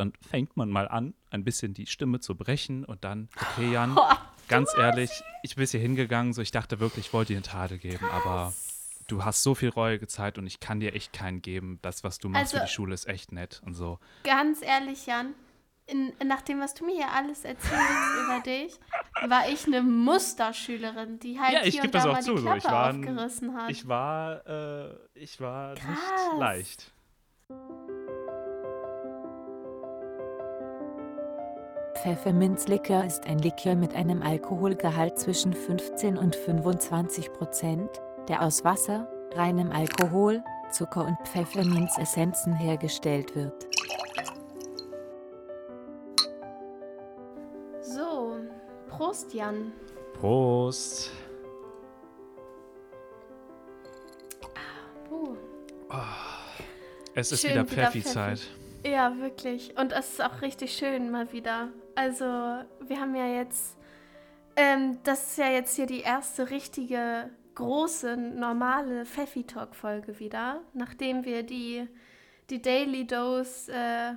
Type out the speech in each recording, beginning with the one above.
dann fängt man mal an, ein bisschen die Stimme zu brechen und dann, okay, Jan, ganz ehrlich, ich bin hier hingegangen, so ich dachte wirklich, ich wollte dir eine Tadel geben, aber du hast so viel Reue gezeigt und ich kann dir echt keinen geben. Das, was du machst Also- für die Schule, ist echt nett und so. Ganz ehrlich, Jan, in, nach dem, was du mir hier alles erzählst über dich, war ich eine Musterschülerin, die halt Ja, ich hier und das da auch mal zu, die so. Klappe Ich war aufgerissen hat. Ich war, äh, ich war Krass. nicht leicht. Pfefferminzlikör ist ein Likör mit einem Alkoholgehalt zwischen 15 und 25 Prozent, der aus Wasser, reinem Alkohol, Zucker und Pfefferminzessenzen hergestellt wird. so, Prost, Jan. Prost. Uh, Es ist Schön wieder wieder Pfeffi-Zeit. Ja, wirklich. Und es ist auch richtig schön mal wieder. Also, wir haben ja jetzt, ähm, das ist ja jetzt hier die erste richtige, große, normale Pfeffi-Talk-Folge wieder, nachdem wir die, die Daily Dose äh,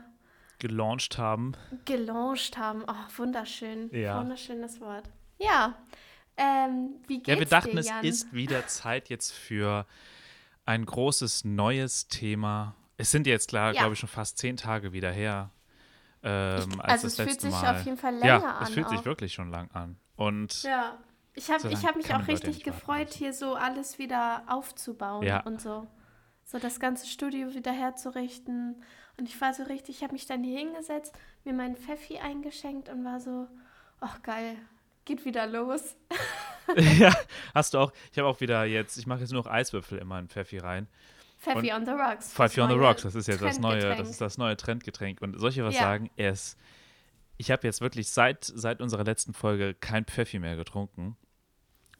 Gelauncht haben. gelauncht haben. Oh, wunderschön. Ja. Wunderschönes Wort. Ja. Ähm, wie geht's Ja, wir dachten, dir, es ist wieder Zeit jetzt für ein großes neues Thema. Es sind jetzt klar, Ja. glaube ich, schon fast zehn Tage wieder her. Ähm, Ich- als also es fühlt sich Mal. auf jeden Fall länger ja, an es fühlt sich auch. wirklich schon lang an. Und Ja. Ich habe So ich hab mich auch richtig warten gefreut, lassen. hier so alles wieder aufzubauen Ja. und so. So das ganze Studio wieder herzurichten. Und ich war so richtig, ich habe mich dann hier hingesetzt, mir meinen Pfeffi eingeschenkt und war so, ach geil, geht wieder los. ja, hast du auch. Ich habe auch wieder jetzt, ich mache jetzt nur noch Eiswürfel immer in Pfeffi rein. Pfeffi on the Rocks. Pfeffi das on the Rocks, das ist jetzt das neue, Trendgetränk. das ist das neue Trendgetränk. Und dir was Ja. sagen? Es, ich habe jetzt wirklich seit, seit unserer letzten Folge kein Pfeffi mehr getrunken.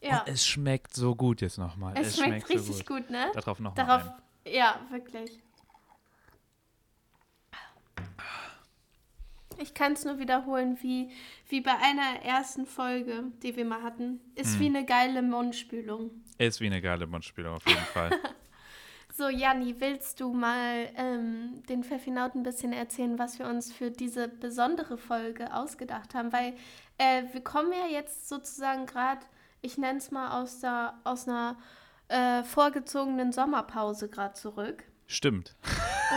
Ja, Und es schmeckt so gut jetzt nochmal. es, schmeckt, so richtig gut, ne? Darauf noch Darauf, mal ja, wirklich. Ich kann es nur wiederholen, wie, wie bei einer ersten Folge, die wir mal hatten. Ist Hm. wie eine geile Mundspülung. ein. Ist wie eine geile Mundspülung auf jeden Fall. So, Janni, willst du mal ähm, den Pfeffinauten ein bisschen erzählen, was wir uns für diese besondere Folge ausgedacht haben? Weil äh, wir kommen ja jetzt sozusagen gerade, ich nenne es mal aus, der, aus einer äh, vorgezogenen Sommerpause gerade zurück Stimmt.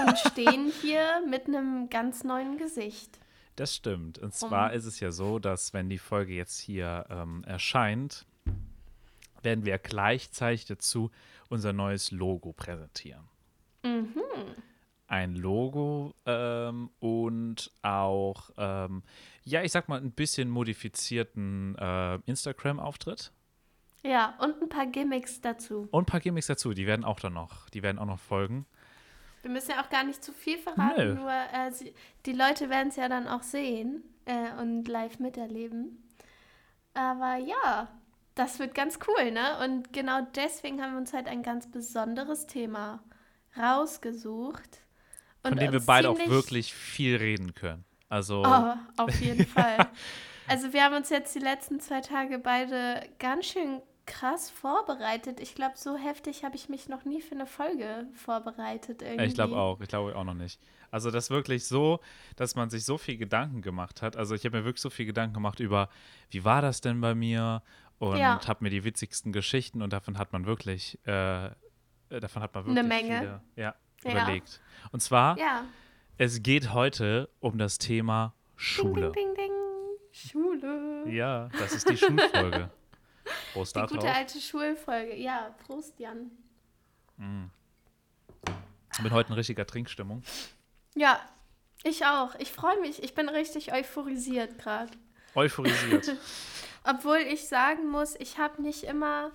und stehen hier mit einem ganz neuen Gesicht. Das stimmt. Und zwar ist es ja so, dass wenn die Folge jetzt hier ähm, erscheint, werden wir gleichzeitig dazu unser neues Logo präsentieren. Mhm. Ein Logo ähm, und auch, ähm, ja, ich sag mal, ein bisschen modifizierten äh, Instagram-Auftritt. Ja, und ein paar Gimmicks dazu. Und ein paar Gimmicks dazu, die werden auch dann noch, die werden auch noch folgen. Wir müssen ja auch gar nicht zu viel verraten, Nö. nur äh, sie, die Leute werden es ja dann auch sehen äh, und live miterleben. Aber ja, das wird ganz cool, ne? Und genau deswegen haben wir uns halt ein ganz besonderes Thema rausgesucht. Und Von dem wir beide auch wirklich viel reden können. Also, Oh, auf jeden Fall. Also wir haben uns jetzt die letzten zwei Tage beide ganz schön krass vorbereitet. Ich glaube, so heftig habe ich mich noch nie für eine Folge vorbereitet. Irgendwie. Ich glaube auch, ich glaube auch noch nicht. Also das wirklich so, dass man sich so viel Gedanken gemacht hat. Also ich habe mir wirklich so viel Gedanken gemacht über, wie war das denn bei mir? Und Ja. habe mir die witzigsten Geschichten und davon hat man wirklich, äh, äh, davon hat man Eine wirklich Menge. viele ja, Ja. überlegt. Und zwar, es geht heute um das Thema Schule. Ding, ding, ding. Schule. Ja, das ist die Schulfolge. Prost Die gute alte Schulfolge. Ja, Prost, Jan. Ich bin heute in richtiger Trinkstimmung. Ja, ich auch. Ich freue mich. Ich bin richtig euphorisiert gerade. Euphorisiert. Obwohl ich sagen muss, ich habe nicht immer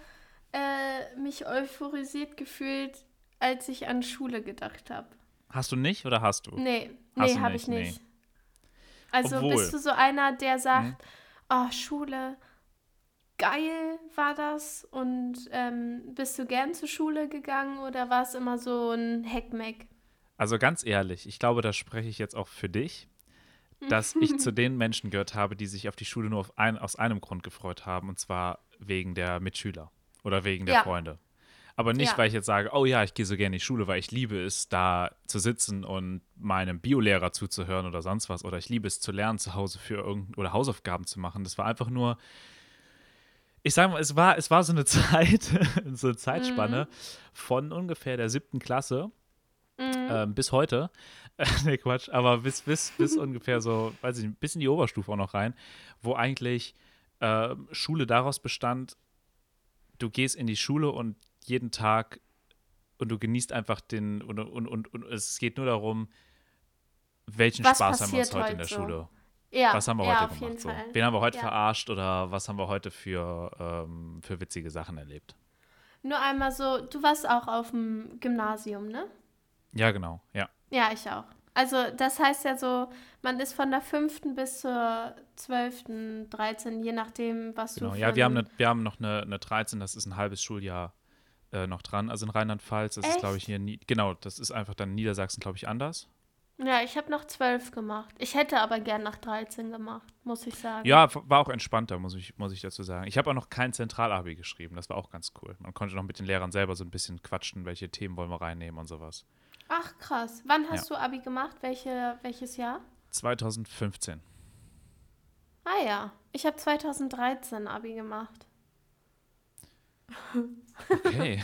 äh, mich euphorisiert gefühlt, als ich an Schule gedacht habe. Hast du nicht oder hast du? Nee, Hast nee, habe ich nicht. nee. Also Obwohl. bist du so einer, der sagt, oh, Schule, geil war das und ähm, bist du gern zur Schule gegangen oder war es immer so ein Heckmeck? Also ganz ehrlich, ich glaube, da spreche ich jetzt auch für dich, dass ich zu den Menschen gehört habe, die sich auf die Schule nur auf ein, aus einem Grund gefreut haben, und zwar wegen der Mitschüler oder wegen der Ja. Freunde. Aber nicht, Ja. weil ich jetzt sage, oh ja, ich gehe so gerne in die Schule, weil ich liebe es, da zu sitzen und meinem Biolehrer zuzuhören oder sonst was. Oder ich liebe es zu lernen zu Hause für irgend oder Hausaufgaben zu machen. Das war einfach nur, ich sage mal, es war, es war so eine Zeit, so eine Zeitspanne von ungefähr der siebten Klasse Mhm. ähm, bis heute. nee, Quatsch, aber bis, bis, bis ungefähr so, weiß ich nicht, bis in die Oberstufe auch noch rein, wo eigentlich ähm, Schule daraus bestand, du gehst in die Schule und jeden Tag und du genießt einfach den, und, und, und, und es geht nur darum, welchen Was Spaß haben wir uns passiert heute in der heute so? Schule? Ja, Was haben wir ja, heute gemacht? So? Wen haben wir heute Ja. verarscht oder was haben wir heute für, ähm, für witzige Sachen erlebt? Nur einmal so, du warst auch auf dem Gymnasium, ne? Ja, genau, ja. Ja, ich auch. Also das heißt ja so, man ist von der fünften bis zur zwölften, 13, je nachdem, was Genau, du ja, für wir haben, eine, wir haben noch eine, eine 13, das ist ein halbes Schuljahr äh, noch dran. Also in Rheinland-Pfalz, das ist, glaube ich, Echt? hier, nie, genau, das ist einfach dann in Niedersachsen, glaube ich, anders. Ja, ich habe noch zwölf gemacht. Ich hätte aber gern nach 13 gemacht, muss ich sagen. Ja, war auch entspannter, muss ich, muss ich dazu sagen. Ich habe auch noch kein Zentralabi geschrieben, das war auch ganz cool. Man konnte noch mit den Lehrern selber so ein bisschen quatschen, welche Themen wollen wir reinnehmen und sowas. Ach krass. Wann hast du Abi gemacht? Welche, welches Jahr? 2015. Ah ja, ich habe 2013 Abi gemacht. Okay.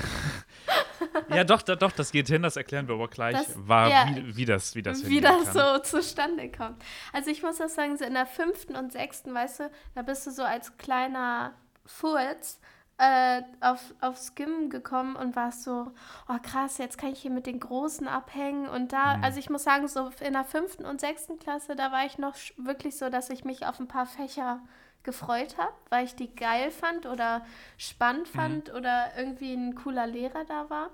ja, doch, da- doch, das geht hin, das erklären wir aber gleich, Das- war, ja, wie, wie das, wie das wie das so zustande kommt. Also ich muss das sagen, so in der fünften und sechsten, weißt du, da bist du so als kleiner Furz äh, auf, aufs Gym gekommen und warst so, oh krass, jetzt kann ich hier mit den Großen abhängen und da, Mhm. also ich muss sagen, so in der fünften und sechsten Klasse, da war ich noch wirklich so, dass ich mich auf ein paar Fächer gefreut habe, weil ich die geil fand oder spannend fand oder irgendwie ein cooler Lehrer da war.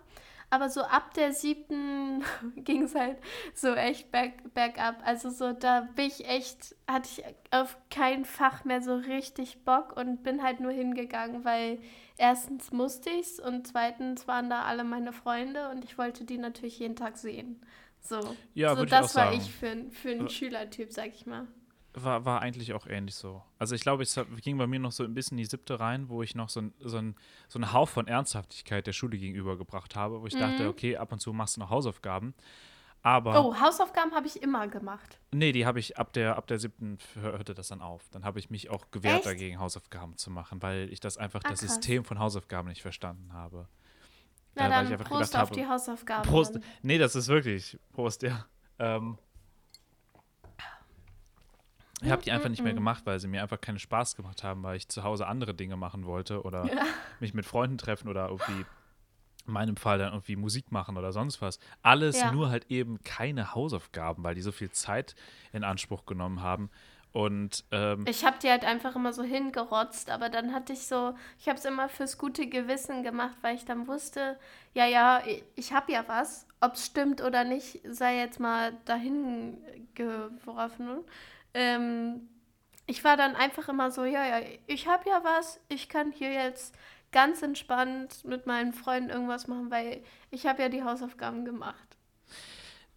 Aber so ab der siebten ging es halt so echt berg, bergab. Also so, da bin ich echt, hatte ich auf kein Fach mehr so richtig Bock und bin halt nur hingegangen, weil erstens musste ich's und zweitens waren da alle meine Freunde und ich wollte die natürlich jeden Tag sehen. So, Ja, so würd ich das war ich für, für einen Schülertyp, sag ich mal. War, war eigentlich auch ähnlich so. Also ich glaube, es ging bei mir noch so ein bisschen in die siebte rein, wo ich noch so, ein, so, ein, so einen Hauch von Ernsthaftigkeit der Schule gegenübergebracht habe, wo ich dachte, okay, ab und zu machst du noch Hausaufgaben. Aber Mhm. Oh, Hausaufgaben habe ich immer gemacht. nee, die habe ich ab der, ab der siebten hörte das dann auf. Dann habe ich mich auch gewehrt Echt? dagegen, Hausaufgaben zu machen, weil ich das einfach, Ah, das krass. System von Hausaufgaben nicht verstanden habe. Na Äh, dann ich einfach Prost auf habe- die Hausaufgaben. Prost. Nee, das ist wirklich Prost, ja. Ähm, ich habe die einfach nicht mehr gemacht, weil sie mir einfach keinen Spaß gemacht haben, weil ich zu Hause andere Dinge machen wollte oder mich mit Freunden treffen oder irgendwie in meinem Fall dann irgendwie Musik machen oder sonst was. Alles Ja. nur halt eben keine Hausaufgaben, weil die so viel Zeit in Anspruch genommen haben. Und ähm, Ich habe die halt einfach immer so hingerotzt, aber dann hatte ich so, ich habe es immer fürs gute Gewissen gemacht, weil ich dann wusste, ja, ja, ich- ich habe ja was, ob es stimmt oder nicht, sei jetzt mal dahin geworfen. Ähm, ich war dann einfach immer so, ja, ja, ich habe ja was, ich kann hier jetzt ganz entspannt mit meinen Freunden irgendwas machen, weil ich habe ja die Hausaufgaben gemacht.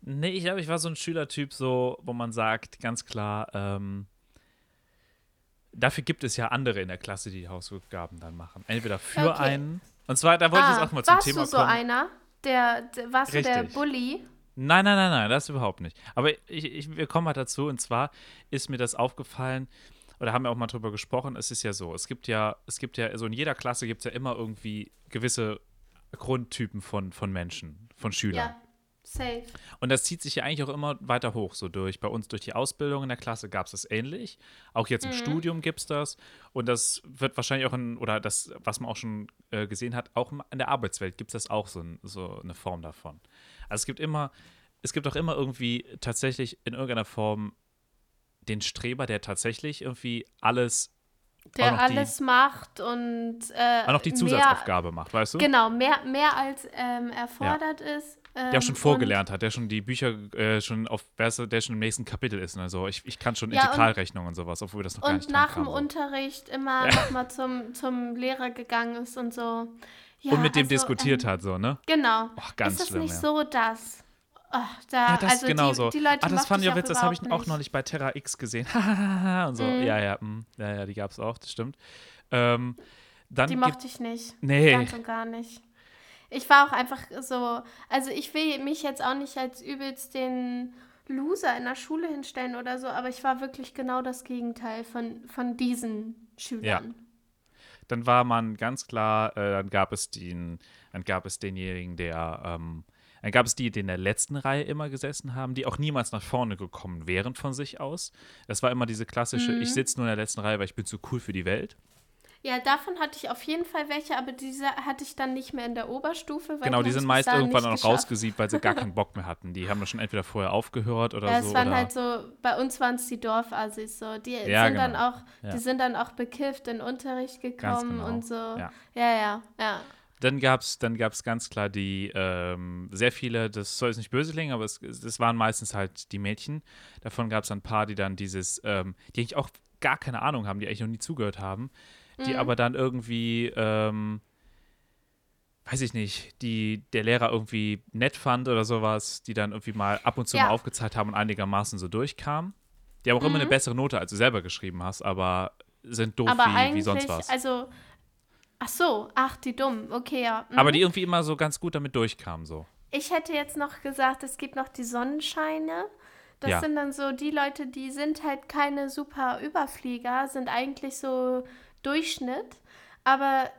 Nee, ich glaube, ich war so ein Schülertyp, so, wo man sagt, ganz klar, ähm, dafür gibt es ja andere in der Klasse, die die Hausaufgaben dann machen. Entweder für Okay. einen. Und zwar, da wollte ich Ah, jetzt auch mal zum warst Thema du so kommen. einer? Der, der warst du der Richtig. Bully? Nein, nein, nein, nein, das überhaupt nicht. Aber ich, ich, wir kommen mal dazu. Und zwar ist mir das aufgefallen, oder haben wir auch mal drüber gesprochen, es ist ja so, es gibt ja, es gibt ja, so in jeder Klasse gibt es ja immer irgendwie gewisse Grundtypen von, von Menschen, von Schülern. Ja, safe. Und das zieht sich ja eigentlich auch immer weiter hoch, so durch. Bei uns durch die Ausbildung in der Klasse gab es das ähnlich. Auch jetzt im Studium gibt es das. Und das wird wahrscheinlich auch in, oder das, was man auch schon äh, gesehen hat, auch in der Arbeitswelt gibt es das auch so, so eine Form davon. Also es gibt immer, es gibt auch immer irgendwie tatsächlich in irgendeiner Form den Streber, der tatsächlich irgendwie alles, Der noch die- alles macht und äh, auch noch die mehr- Zusatzaufgabe macht, weißt du? Genau, mehr, mehr als ähm, erfordert ist. Ähm, Der auch schon und- vorgelernt hat, der schon die Bücher äh, schon auf, weißt du, der schon im nächsten Kapitel ist. Ne? So, ich, ich kann schon Ja, und- Integralrechnung und, sowas, obwohl das noch gar Und nicht nach dran dem. Unterricht immer nochmal zum, zum Lehrer gegangen ist und so. Ja, und mit dem also, diskutiert ähm, hat, so, ne? Genau. Och, ganz ist das schlimm, nicht ja. so das? Ach, da, Ja, das also genau die, so. die Leute ah, das fand ich auch witzig, das habe ich auch noch nicht bei Terra X gesehen. und so, ja, ja, mm, ja, ja, die gab es auch, das stimmt. Ähm, dann Die mochte ich nicht. Nee. Ganz und gar nicht. ich war auch einfach so, also ich will mich jetzt auch nicht als übelst den Loser in der Schule hinstellen oder so, aber ich war wirklich genau das Gegenteil von, von diesen Schülern. Ja. Dann war man ganz klar, äh, dann gab es den, dann gab es denjenigen, der, ähm, dann gab es die, die in der letzten Reihe immer gesessen haben, die auch niemals nach vorne gekommen wären von sich aus. Das war immer diese klassische, Mhm. ich sitze nur in der letzten Reihe, weil ich bin zu cool für die Welt. Ja, davon hatte ich auf jeden Fall welche, aber diese hatte ich dann nicht mehr in der Oberstufe. Weil genau, die sind es meist irgendwann auch rausgesiebt, weil sie gar keinen Bock mehr hatten. Die haben das schon entweder vorher aufgehört oder Ja, so. es waren halt so, bei uns waren es die Dorfassis so. Die Ja, sind dann genau. auch, Ja. die sind dann auch bekifft in Unterricht gekommen genau. und so. Ja. Ja, ja, ja. Dann gab es dann gab's ganz klar die, ähm, sehr viele, das soll jetzt nicht böse klingen, aber es, das waren meistens halt die Mädchen. Davon gab es ein paar, die dann dieses, ähm, die eigentlich auch gar keine Ahnung haben, die eigentlich noch nie zugehört haben, die Mhm. aber dann irgendwie, ähm, weiß ich nicht, die der Lehrer irgendwie nett fand oder sowas, die dann irgendwie mal ab und zu Ja. mal aufgezeigt haben und einigermaßen so durchkamen. Die haben auch immer eine Mhm. bessere Note, als du selber geschrieben hast, aber sind doof Aber wie, wie sonst was. also, ach so, ach, die dummen, okay, ja. mhm. aber die irgendwie immer so ganz gut damit durchkamen, so. Ich hätte jetzt noch gesagt, es gibt noch die Sonnenscheine. Das Ja. sind dann so die Leute, die sind halt keine super Überflieger, sind eigentlich so Durchschnitt, aber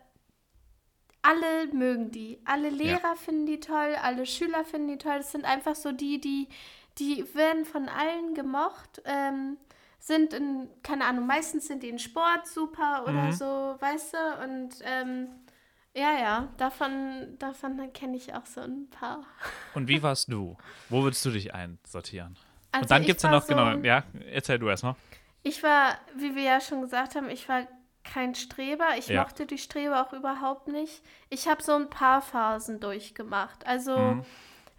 alle mögen die. Alle Lehrer finden die toll, alle Schüler finden die toll. Das sind einfach so die, die, die werden von allen gemocht. Ähm, sind in, keine Ahnung, meistens sind die in Sport super oder Mhm. so, weißt du? Und ähm, ja, ja, davon, davon kenne ich auch so ein paar. Und wie warst du? Wo würdest du dich einsortieren? Also und dann gibt es ja noch, genau, so- ja, erzähl du erstmal. Ich war, wie wir ja schon gesagt haben, ich war kein Streber. Ich Ja. mochte die Streber auch überhaupt nicht. Ich habe so ein paar Phasen durchgemacht. Also Mhm.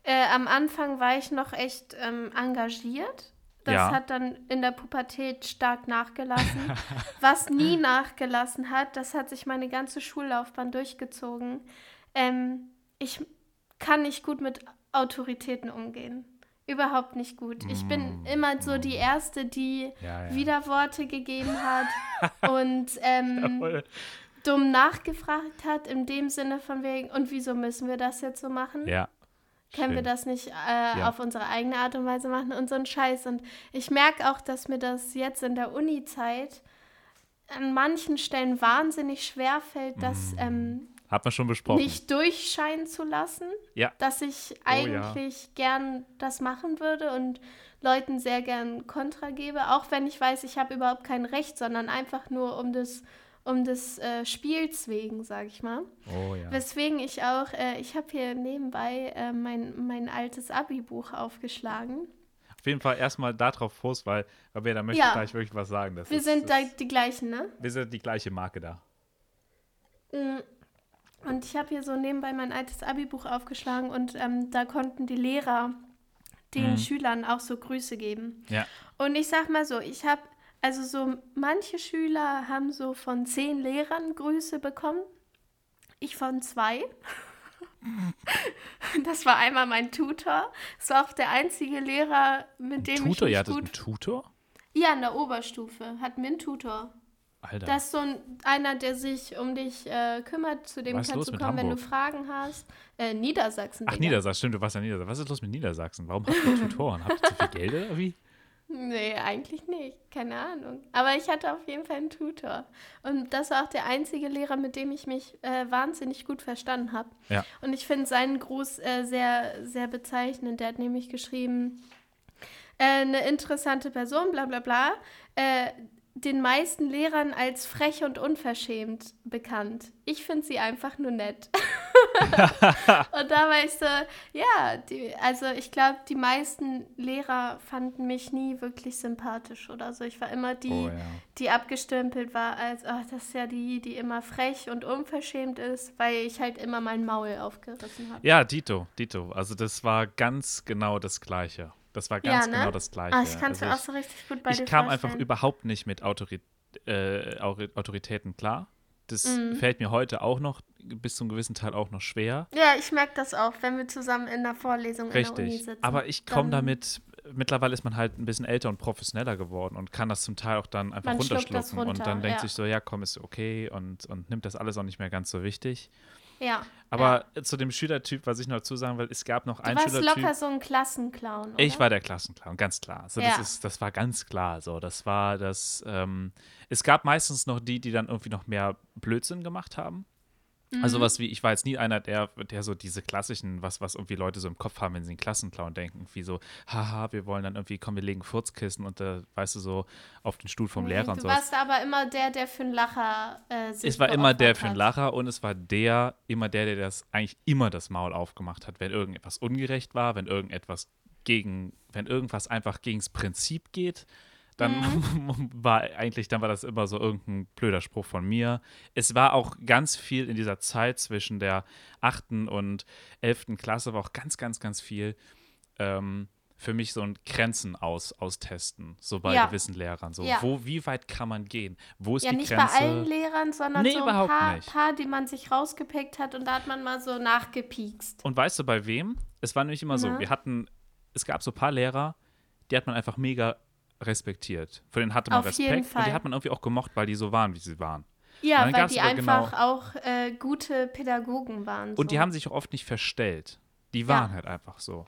äh, am Anfang war ich noch echt ähm, engagiert. Das Ja. hat dann in der Pubertät stark nachgelassen. Was nie nachgelassen hat, das hat sich meine ganze Schullaufbahn durchgezogen. Ähm, ich kann nicht gut mit Autoritäten umgehen. Überhaupt nicht gut. Ich bin immer so die Erste, die Mm. Ja, ja. Widerworte gegeben hat und ähm, dumm nachgefragt hat, in dem Sinne von wegen, und wieso müssen wir das jetzt so machen? Ja. Können wir schön. das nicht äh, Ja. auf unsere eigene Art und Weise machen und so ein Scheiß. Und ich merke auch, dass mir das jetzt in der Uni-Zeit an manchen Stellen wahnsinnig schwer fällt, das Mm. ähm, Hat man schon besprochen. nicht durchscheinen zu lassen, Ja. dass ich Oh, ja. eigentlich gern das machen würde und Leuten sehr gern Kontra gebe, auch wenn ich weiß, ich habe überhaupt kein Recht, sondern einfach nur um des, um des äh, Spiels wegen, sage ich mal. Oh ja. Weswegen ich auch, äh, ich habe hier nebenbei äh, mein, mein altes Abi-Buch aufgeschlagen. Auf jeden Fall erstmal darauf Prost, weil Rabea möchte Ja. gleich wirklich was sagen. Das Wir ist, sind da das, die gleichen, ne? wir sind die gleiche Marke da. Und ich habe hier so nebenbei mein altes Abi-Buch aufgeschlagen und ähm, da konnten die Lehrer den Mhm. Schülern auch so Grüße geben. Ja. Und ich sag mal so, ich habe, also so manche Schüler haben so von zehn Lehrern Grüße bekommen. Ich von zwei. Das war einmal mein Tutor. Das war auch der einzige Lehrer, mit dem Tutor, ich ihr mich hattet einen gut... Tutor? Ja, in der Oberstufe hatten wir einen Tutor. Alter. Das ist so ein, einer, der sich um dich äh, kümmert, zu dem kannst du kommen, wenn du Hamburg? Fragen hast. Äh, Niedersachsen. Ach, Digga. Niedersachsen, stimmt, du warst ja Niedersachsen. Was ist los mit Niedersachsen? Warum habt ihr Tutoren? Habt ihr zu viel Geld oder wie? Nee, eigentlich nicht. Keine Ahnung. Aber ich hatte auf jeden Fall einen Tutor. Und das war auch der einzige Lehrer, mit dem ich mich äh, wahnsinnig gut verstanden habe. Ja. Und ich finde seinen Gruß äh, sehr, sehr bezeichnend. Der hat nämlich geschrieben, äh, eine interessante Person, bla bla bla, äh, den meisten Lehrern als frech und unverschämt bekannt. Ich finde sie einfach nur nett. und da war ich so, ja, die, also ich glaube, die meisten Lehrer fanden mich nie wirklich sympathisch oder so. Ich war immer die, Oh ja. die abgestempelt war als, ach, das ist ja die, die immer frech und unverschämt ist, weil ich halt immer mein Maul aufgerissen habe. Ja, Dito, Dito. Also das war ganz genau das Gleiche. Das war ganz Ja, ne? genau das Gleiche. Ah, ich kann es Also mir auch so richtig gut bei ich dir kam vorstellen. einfach überhaupt nicht mit Autori äh, Autoritäten klar. Das Mhm. fällt mir heute auch noch, bis zum gewissen Teil auch noch schwer. Ja, ich merke das auch, wenn wir zusammen in der Vorlesung in der Uni Richtig. sitzen. Aber ich komme damit, mittlerweile ist man halt ein bisschen älter und professioneller geworden und kann das zum Teil auch dann einfach runterschlucken und runter, dann denkt ja. sich so, ja komm, ist okay und, und nimmt das alles auch nicht mehr ganz so wichtig. Ja. Aber ja. zu dem Schülertyp, was ich noch dazu sagen will, es gab noch du einen warst Schülertyp. locker so ein Klassenclown, oder? Ich war der Klassenclown, ganz klar. Also das, Ja. ist, das war ganz klar so. Das war das, ähm, es gab meistens noch die, die dann irgendwie noch mehr Blödsinn gemacht haben. Mhm. Also was wie, ich war jetzt nie einer, der, der so diese klassischen, was, was irgendwie Leute so im Kopf haben, wenn sie einen Klassenclown denken, wie so, haha, wir wollen dann irgendwie, komm, wir legen Furzkissen und äh, weißt du, so auf den Stuhl vom Lehrer und Du sowas. warst aber immer der, der für einen Lacher äh, sich Es war immer der geopfert für einen hat. Lacher und es war der, immer der, der das eigentlich immer das Maul aufgemacht hat, wenn irgendetwas ungerecht war, wenn irgendetwas gegen, wenn irgendwas einfach gegens Prinzip geht, dann Mhm. war eigentlich, dann war das immer so irgendein blöder Spruch von mir. Es war auch ganz viel in dieser Zeit zwischen der achten und elften Klasse, war auch ganz, ganz, ganz viel ähm, für mich so ein Grenzen aus, austesten, so bei Ja. gewissen Lehrern. So, Ja. wo, wie weit kann man gehen? Wo ist Ja, die nicht Grenze? bei allen Lehrern, sondern Nee, so ein paar, nicht. paar, die man sich rausgepickt hat und da hat man mal so nachgepiekst. Und weißt du bei wem? Es war nämlich immer so, Na? wir hatten, es gab so ein paar Lehrer, die hat man einfach mega respektiert. Von denen hatte man Auf Respekt und die hat man irgendwie auch gemocht, weil die so waren, wie sie waren. Ja, weil die aber genau- einfach auch äh, gute Pädagogen waren. So. Und die haben sich auch oft nicht verstellt. Die waren halt einfach so.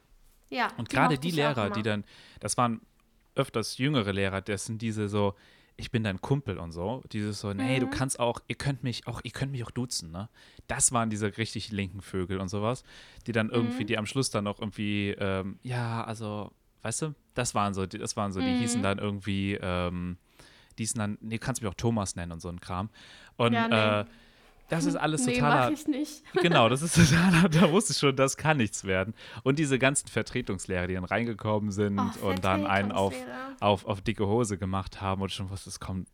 ja, Und die gerade die auch Lehrer, die dann, das waren öfters jüngere Lehrer, das sind diese so, ich bin dein Kumpel und so. Dieses so, nee, du Mhm. kannst auch, ihr könnt mich auch, ihr könnt mich auch duzen, ne? Das waren diese richtig linken Vögel und sowas, die dann irgendwie, Mhm. die am Schluss dann noch irgendwie, ähm, ja, also, weißt du, das waren so, die, das waren so, die Mhm. hießen dann irgendwie, ähm, die hießen dann, nee, du kannst mich auch Thomas nennen und so ein Kram. Und Ja, nee. äh, das ist alles nee, totaler, mach ich nicht. Genau, das ist total, da wusste ich schon, das kann nichts werden. Und diese ganzen Vertretungslehrer, die dann reingekommen sind Oh, und dann einen auf, auf, auf dicke Hose gemacht haben und schon wusste, es kommt,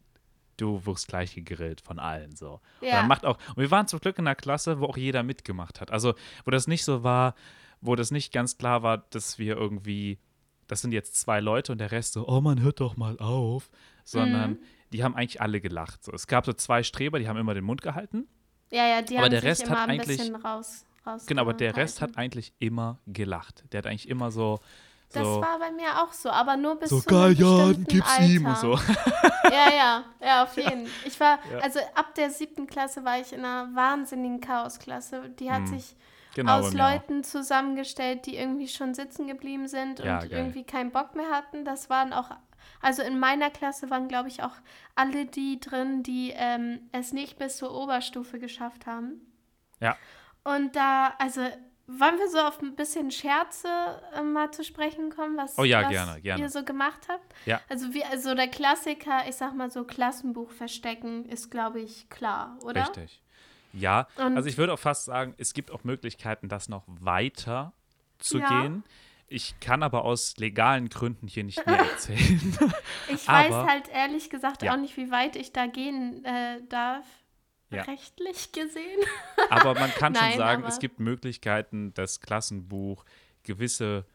du wirst gleich gegrillt von allen so. Ja. dann macht auch, und wir waren zum Glück in einer Klasse, wo auch jeder mitgemacht hat. Also, wo das nicht so war, wo das nicht ganz klar war, dass wir irgendwie, das sind jetzt zwei Leute und der Rest so, oh man, hört doch mal auf, sondern Mhm. die haben eigentlich alle gelacht. So. Es gab so zwei Streber, die haben immer den Mund gehalten. Ja, ja, die Aber haben der Rest immer hat ein eigentlich- bisschen raus, raus Genau, aber der Rest hat eigentlich immer gelacht. Der hat eigentlich immer so. Das so war bei mir auch so, aber nur bis so zu geil, ja, gib's Alter. ihm und so. Ja, ja, ja, auf jeden. Ich war, Ja. also ab der siebten Klasse war ich in einer wahnsinnigen Chaosklasse. Die hat Hm, sich Genau, aus. Leuten zusammengestellt, die irgendwie schon sitzen geblieben sind Ja, und geil. irgendwie keinen Bock mehr hatten. Das waren auch, also in meiner Klasse waren, glaube ich, auch alle die drin, die ähm, es nicht bis zur Oberstufe geschafft haben. Ja. Und da, also wollen wir so auf ein bisschen Scherze äh, mal zu sprechen kommen, was, Oh ja, was gerne, gerne. ihr so gemacht habt? Ja. Also wie, also der Klassiker, ich sag mal so Klassenbuch verstecken, ist, glaube ich, klar, oder? Richtig. Ja, Und- also ich würde auch fast sagen, es gibt auch Möglichkeiten, das noch weiter zu Ja. gehen. Ich kann aber aus legalen Gründen hier nicht mehr erzählen. Ich Aber- weiß halt ehrlich gesagt Ja. auch nicht, wie weit ich da gehen äh, darf. Ja. Rechtlich gesehen. aber man kann schon Nein, sagen, aber- es gibt Möglichkeiten, das Klassenbuch gewisse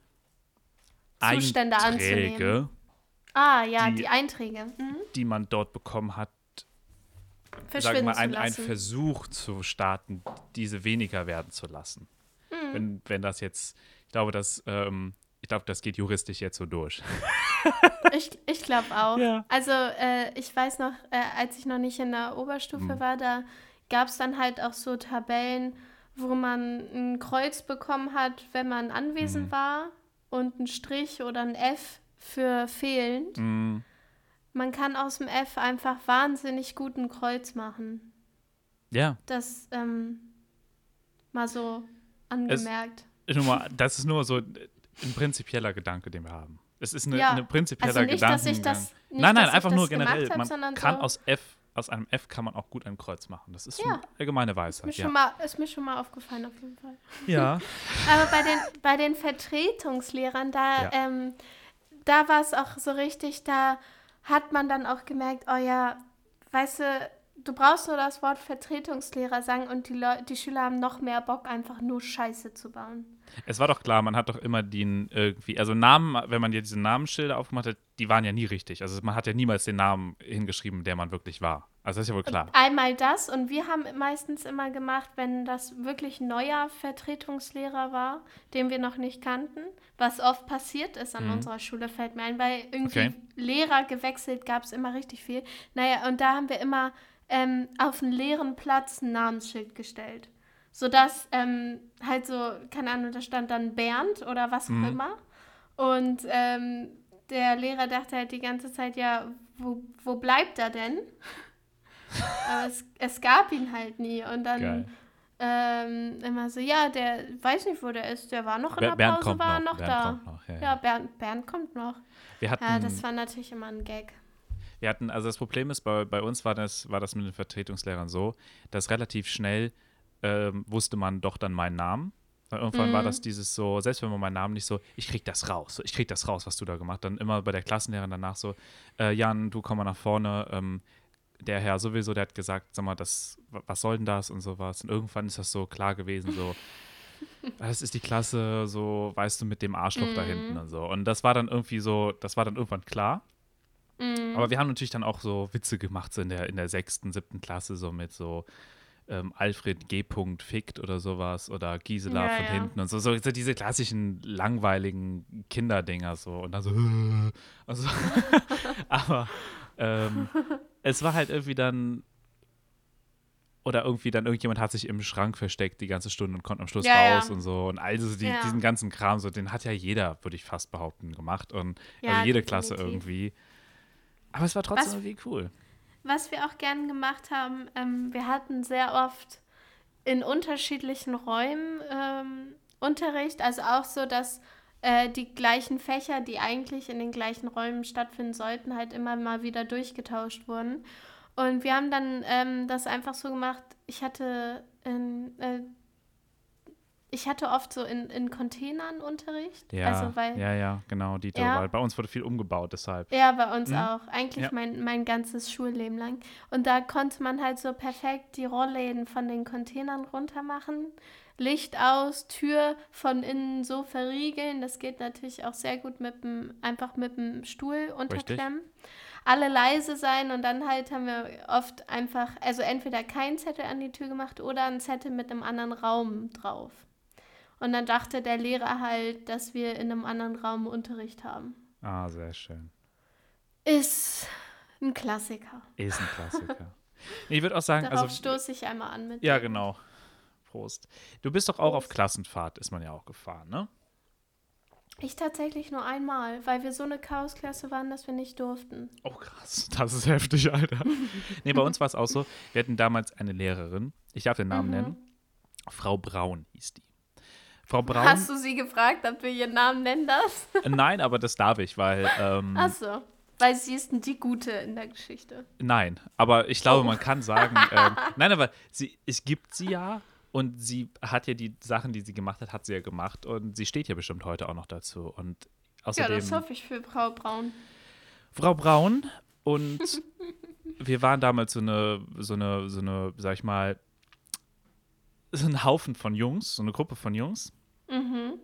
Zustände Einträge, anzunehmen. Ah, ja, Die- die, Einträge. Mhm. die man dort bekommen hat, sagen wir mal, ein, ein. Versuch zu starten, diese weniger werden zu lassen. Mhm. Wenn, wenn das jetzt, ich glaube, das, ähm, ich glaube, das geht juristisch jetzt so durch. Ich, ich glaube auch. Ja. Also äh, ich weiß noch, äh, als ich noch nicht in der Oberstufe Mhm. war, da gab es dann halt auch so Tabellen, wo man ein Kreuz bekommen hat, wenn man anwesend Mhm. war und ein Strich oder ein F für fehlend. Mm, Man kann aus dem F einfach wahnsinnig gut ein Kreuz machen. ja, Das ähm, mal so angemerkt. nur mal, das ist nur so ein prinzipieller Gedanke, den wir haben. Es ist eine, Ja, eine prinzipieller also nicht, Gedanke. dass ich das- nicht, nein, nein, einfach nur generell. hab, man kann so- aus F, aus einem F kann man auch gut ein Kreuz machen. Das ist Ja. eine allgemeine Ist mir, Weisheit. schon Ja. mal, ist mir schon mal aufgefallen auf jeden Fall. ja. Aber bei den, bei den Vertretungslehrern, da, Ja. ähm, da war es auch so richtig, da hat man dann auch gemerkt, oh ja, weißt du, du brauchst nur das Wort Vertretungslehrer sagen und die, Leu die Schüler haben noch mehr Bock, einfach nur Scheiße zu bauen. Es war doch klar, man hat doch immer den irgendwie, also Namen, wenn man ja diese Namensschilder aufgemacht hat, die waren ja nie richtig. Also man hat ja niemals den Namen hingeschrieben, der man wirklich war. Also das ist ja wohl klar. Einmal das und wir haben meistens immer gemacht, wenn das wirklich neuer Vertretungslehrer war, den wir noch nicht kannten, was oft passiert ist an Mhm. unserer Schule, fällt mir ein, weil irgendwie Okay. Lehrer gewechselt gab es immer richtig viel. Naja, und da haben wir immer ähm, auf einen leeren Platz ein Namensschild gestellt. Sodass ähm, halt so, keine Ahnung, da stand dann Bernd oder was auch Mhm. immer. Und ähm, der Lehrer dachte halt die ganze Zeit, ja, wo, wo bleibt er denn? Aber es, es gab ihn halt nie. Und dann ähm, immer so, ja, der weiß nicht, wo der ist. Der war noch in der Bernd Pause, war noch. noch, da. noch. Ja, Ja, ja. Bernd, Bernd kommt noch. Wir hatten, Ja, das war natürlich immer ein Gag. wir hatten, also das Problem ist, bei, bei uns war das, war das mit den Vertretungslehrern so, dass relativ schnell ähm, wusste man doch dann meinen Namen. Irgendwann war Mhm. das dieses so, selbst wenn man meinen Namen nicht so, ich krieg das raus, ich krieg das raus, was du da gemacht Dann immer bei der Klassenlehrerin danach so, äh, Jan, du komm mal nach vorne. Ähm, der Herr sowieso, der hat gesagt, sag mal, das, wa- was soll denn das und sowas. Und irgendwann ist das so klar gewesen, so, das ist die Klasse, so, weißt du, mit dem Arschloch da Mhm. hinten und so. Und das war dann irgendwie so, das war dann irgendwann klar. Mhm. Aber wir haben natürlich dann auch so Witze gemacht, so in der, in der sechsten, siebten Klasse, so mit so ähm, Alfred G. fickt oder sowas oder Gisela Ja, von ja. hinten und so, so, so diese klassischen langweiligen Kinderdinger so und dann so, also, aber ähm, es war halt irgendwie dann oder irgendwie dann irgendjemand hat sich im Schrank versteckt die ganze Stunde und kommt am Schluss Ja, ja. raus und so und also die, Ja. diesen ganzen Kram, so den hat ja jeder, würde ich fast behaupten, gemacht und Ja, also jede Klasse definitiv. irgendwie. Aber es war trotzdem Was- irgendwie cool. Was wir auch gern gemacht haben, ähm, wir hatten sehr oft in unterschiedlichen Räumen ähm, Unterricht, also auch so, dass äh, die gleichen Fächer, die eigentlich in den gleichen Räumen stattfinden sollten, halt immer mal wieder durchgetauscht wurden. Und wir haben dann ähm, das einfach so gemacht, ich hatte in, äh, ich hatte oft so in, in Containern Unterricht. Ja, also weil ja, ja, genau, Dito, Ja. weil bei uns wurde viel umgebaut, deshalb. Ja, bei uns Mhm. auch. Eigentlich Ja. mein, mein ganzes Schulleben lang. Und da konnte man halt so perfekt die Rollläden von den Containern runter machen. Licht aus, Tür von innen so verriegeln. Das geht natürlich auch sehr gut mit dem, einfach mit dem Stuhl unterklemmen. Alle leise sein und dann halt haben wir oft einfach, also entweder keinen Zettel an die Tür gemacht oder einen Zettel mit einem anderen Raum drauf. Und dann dachte der Lehrer halt, dass wir in einem anderen Raum Unterricht haben. Ah, sehr schön. Ist ein Klassiker. Ist ein Klassiker. Ich würde auch sagen, Darauf also. stoße ich einmal an mit. Ja, genau. Prost. Du bist doch auch auf Prost. Klassenfahrt, ist man ja auch gefahren, ne? Ich tatsächlich nur einmal, weil wir so eine Chaosklasse waren, dass wir nicht durften. Oh, krass. Das ist heftig, Alter. nee, bei uns war es auch so. Wir hatten damals eine Lehrerin, ich darf den Namen Mhm. nennen. Frau Braun hieß die. Frau Braun. Hast du sie gefragt, ob wir ihren Namen nennen darfst? Äh, Nein, aber das darf ich, weil. Ähm, Achso. Weil sie ist die Gute in der Geschichte. Nein, aber ich glaube, Oh. man kann sagen, ähm, nein, aber sie, es gibt sie ja und sie hat ja die Sachen, die sie gemacht hat, hat sie ja gemacht und sie steht ja bestimmt heute auch noch dazu. Und Ja, außerdem das hoffe ich für Frau Braun. Frau Braun und wir waren damals so eine, so eine, so eine, sag ich mal, so ein Haufen von Jungs, so eine Gruppe von Jungs. Mhm.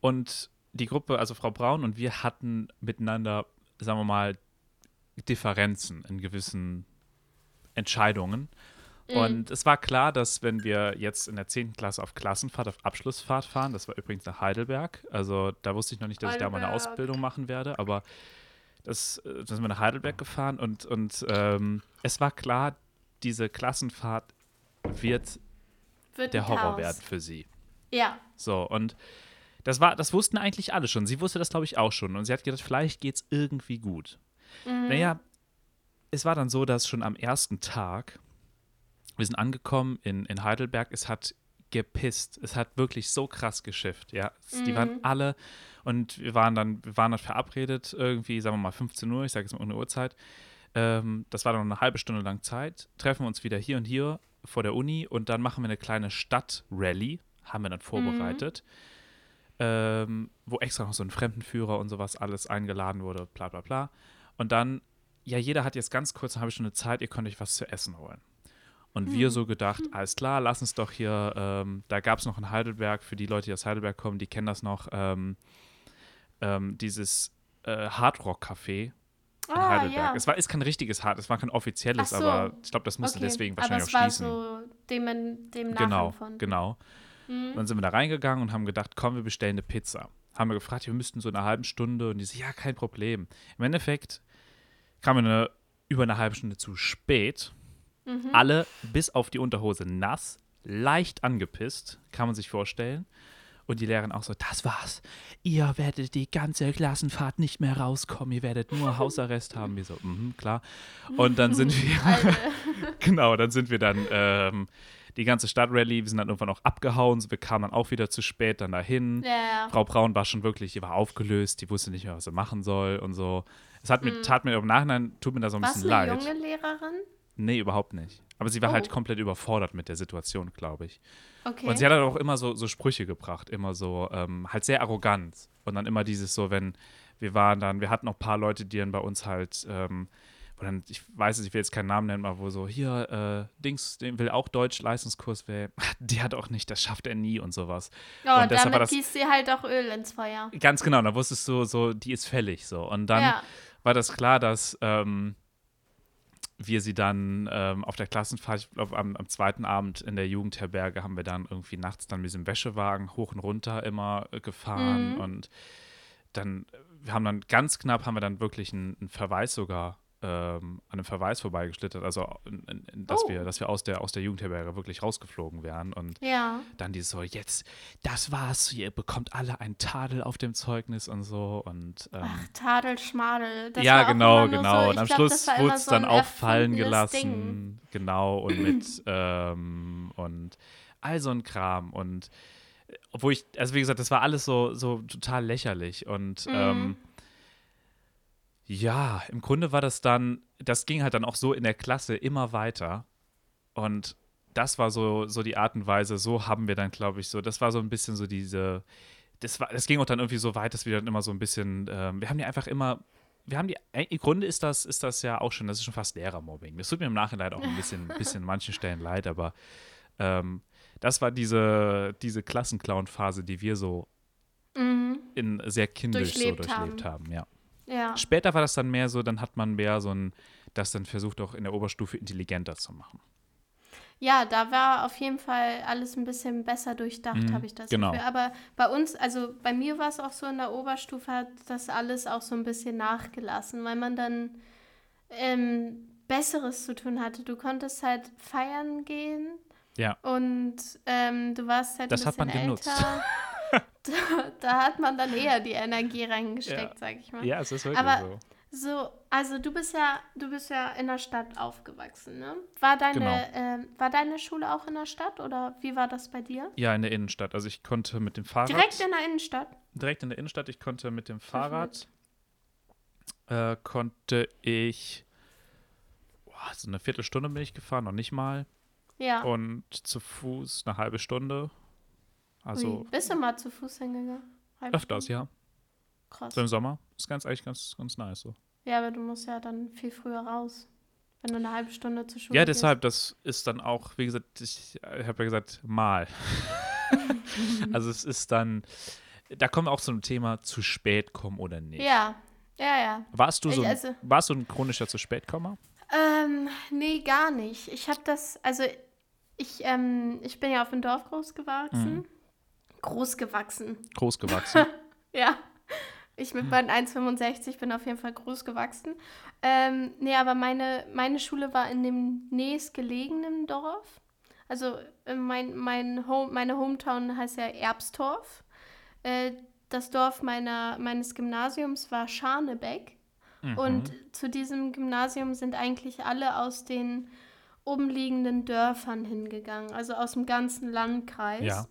Und die Gruppe, also Frau Braun und wir hatten miteinander, sagen wir mal, Differenzen in gewissen Entscheidungen. Mhm. Und es war klar, dass wenn wir jetzt in der 10. Klasse auf Klassenfahrt, auf Abschlussfahrt fahren, das war übrigens nach Heidelberg, also da wusste ich noch nicht, dass ich da meine Heidelberg. Ausbildung machen werde, aber das, äh, da sind wir nach Heidelberg gefahren und, und ähm, es war klar, diese Klassenfahrt wird Wird der Horror Chaos. werden für sie. Ja. So, und das war, das wussten eigentlich alle schon. Sie wusste das, glaube ich, auch schon. Und sie hat gedacht, vielleicht geht es irgendwie gut. Mhm. Naja, es war dann so, dass schon am ersten Tag, wir sind angekommen in, in Heidelberg, es hat gepisst. Es hat wirklich so krass geschifft, ja. Es, Die waren Mhm. alle und wir waren dann, wir waren dann verabredet, irgendwie, sagen wir mal 15 Uhr, ich sage jetzt mal ohne Uhrzeit. Ähm, das war dann noch eine halbe Stunde lang Zeit. Treffen wir uns wieder hier und hier vor der Uni und dann machen wir eine kleine Stadtrallye, haben wir dann vorbereitet. Ähm, wo extra noch so ein Fremdenführer und sowas alles eingeladen wurde, bla bla bla. Und dann, ja, jeder hat jetzt ganz kurz eine halbe Stunde Zeit, ihr könnt euch was zu essen holen. Und wir so gedacht, alles klar, lass uns doch hier, ähm, da gab es noch in Heidelberg, für die Leute, die aus Heidelberg kommen, die kennen das noch, ähm, ähm, dieses äh, Hardrock-Café in Ah, Heidelberg. ja. Es war ist kein richtiges Hard, es war kein offizielles, so. aber ich glaube, das musste Okay. deswegen Aber wahrscheinlich es auch war schließen. so dem, dem Genau, von. genau. Mhm. Dann sind wir da reingegangen und haben gedacht, komm, wir bestellen eine Pizza. Haben wir gefragt, wir müssten so eine halbe Stunde und die so, ja, kein Problem. Im Endeffekt kamen wir eine, über eine halbe Stunde zu spät. Mhm. Alle bis auf die Unterhose nass, leicht angepisst, kann man sich vorstellen. Und die Lehrerin auch so, das war's. Ihr werdet die ganze Klassenfahrt nicht mehr rauskommen. Ihr werdet nur Hausarrest haben. Wir so, mhm, klar. Und dann sind wir, genau, dann sind wir dann ähm, die ganze Stadtrallye, wir sind dann irgendwann auch abgehauen. Wir kamen dann auch wieder zu spät dann dahin. Ja. Frau Braun war schon wirklich, die war aufgelöst, die wusste nicht mehr, was sie machen soll und so. Es hat mir, tat mir im Nachhinein, tut mir da so ein Warst bisschen du eine leid. junge Lehrerin? Nee, überhaupt nicht. Aber sie war Oh. halt komplett überfordert mit der Situation, glaube ich. Okay. Und sie hat halt auch immer so, so Sprüche gebracht, immer so, ähm, halt sehr arrogant. Und dann immer dieses so, wenn wir waren dann, wir hatten noch ein paar Leute, die dann bei uns halt, ähm, wo dann, ich weiß es, ich will jetzt keinen Namen nennen, aber wo so, hier, äh, Dings, den will auch Deutsch, Leistungskurs, wer, die hat auch nicht, das schafft er nie und sowas. ja, und und damit das- gießt sie halt auch Öl ins Feuer. Ganz genau, da wusstest du so, die ist fällig so. Und dann ja. war das klar, dass ähm, wir sie dann ähm, auf der Klassenfahrt, ich glaube am, am zweiten Abend in der Jugendherberge haben wir dann irgendwie nachts dann mit diesem Wäschewagen hoch und runter immer äh, gefahren Mhm. und dann, wir haben dann ganz knapp, haben wir dann wirklich einen, einen Verweis sogar ähm, an einem Verweis vorbeigeschlittert, also dass, Oh. wir, dass wir aus der, aus der Jugendherberge wirklich rausgeflogen wären und Ja. dann die so, jetzt, das war's, ihr bekommt alle ein Tadel auf dem Zeugnis und so und ähm, Ach, Tadel, Schmadel. Das ja, genau, genau. So, und am glaub, Schluss wurde es so dann auch fallen gelassen. Ding. Genau, und mit ähm, und all so ein Kram. Und äh, obwohl ich, also wie gesagt, das war alles so, so total lächerlich. Und Mhm. Ja, im Grunde war das dann, das ging halt dann auch so in der Klasse immer weiter. Und das war so, so die Art und Weise, so haben wir dann, glaube ich, so, das war so ein bisschen so diese, das war, das ging auch dann irgendwie so weit, dass wir dann immer so ein bisschen, ähm, wir haben die einfach immer, wir haben die, äh, im Grunde ist das, ist das ja auch schon, das ist schon fast Lehrermobbing. Das tut mir im Nachhinein auch ein bisschen, bisschen an manchen Stellen leid, aber ähm, das war diese, diese Klassenclown-Phase, die wir so Mhm. in sehr kindisch Durchlebt so durchlebt haben, ja. Ja. Später war das dann mehr so, dann hat man mehr so ein, das dann versucht auch in der Oberstufe intelligenter zu machen. Ja, da war auf jeden Fall alles ein bisschen besser durchdacht, Mhm, habe ich das genau. Gefühl. Aber bei uns, also bei mir war es auch so in der Oberstufe, hat das alles auch so ein bisschen nachgelassen, weil man dann ähm, Besseres zu tun hatte. Du konntest halt feiern gehen Ja. und ähm, du warst halt Das ein hat man bisschen genutzt. da, da hat man dann eher die Energie reingesteckt, Ja. sag ich mal. Ja, es ist wirklich Aber- so. So, also du bist ja, du bist ja in der Stadt aufgewachsen, ne? War deine, Genau. ähm, war deine Schule auch in der Stadt oder wie war das bei dir? Ja, in der Innenstadt. Also ich konnte mit dem Fahrrad. Direkt in der Innenstadt. direkt in der Innenstadt. Ich konnte mit dem Fahrrad, äh, konnte ich, boah, so eine Viertelstunde bin ich gefahren, noch nicht mal. Ja. Und zu Fuß eine halbe Stunde. Also Ui, bist du mal zu Fuß hingegangen? Halbe öfters, Stunde? ja. Krass. So im Sommer. Ist ganz eigentlich ganz, ganz nice so. Ja, aber du musst ja dann viel früher raus, wenn du eine halbe Stunde zur Schule Ja, gehst. deshalb, das ist dann auch, wie gesagt, ich habe ja gesagt, mal. also es ist dann, da kommen wir auch zu einem Thema, zu spät kommen oder nicht. Ja, ja, ja. Warst du so, Ich- ein, also- warst du ein chronischer zu Spätkommer? Ähm, nee, gar nicht. Ich habe das, also ich, ähm, ich bin ja auf dem Dorf groß gewachsen. Mhm. Groß gewachsen. Groß gewachsen. Ja. Ich mit meinen 1,65 bin auf jeden Fall groß gewachsen. Ähm, nee, aber meine, meine Schule war in dem nächstgelegenen Dorf. Also äh, mein, mein Home, meine Hometown heißt ja Erbstorf. Äh, das Dorf meiner, meines Gymnasiums war Scharnebeck. Mhm. Und zu diesem Gymnasium sind eigentlich alle aus den umliegenden Dörfern hingegangen, also aus dem ganzen Landkreis. Ja.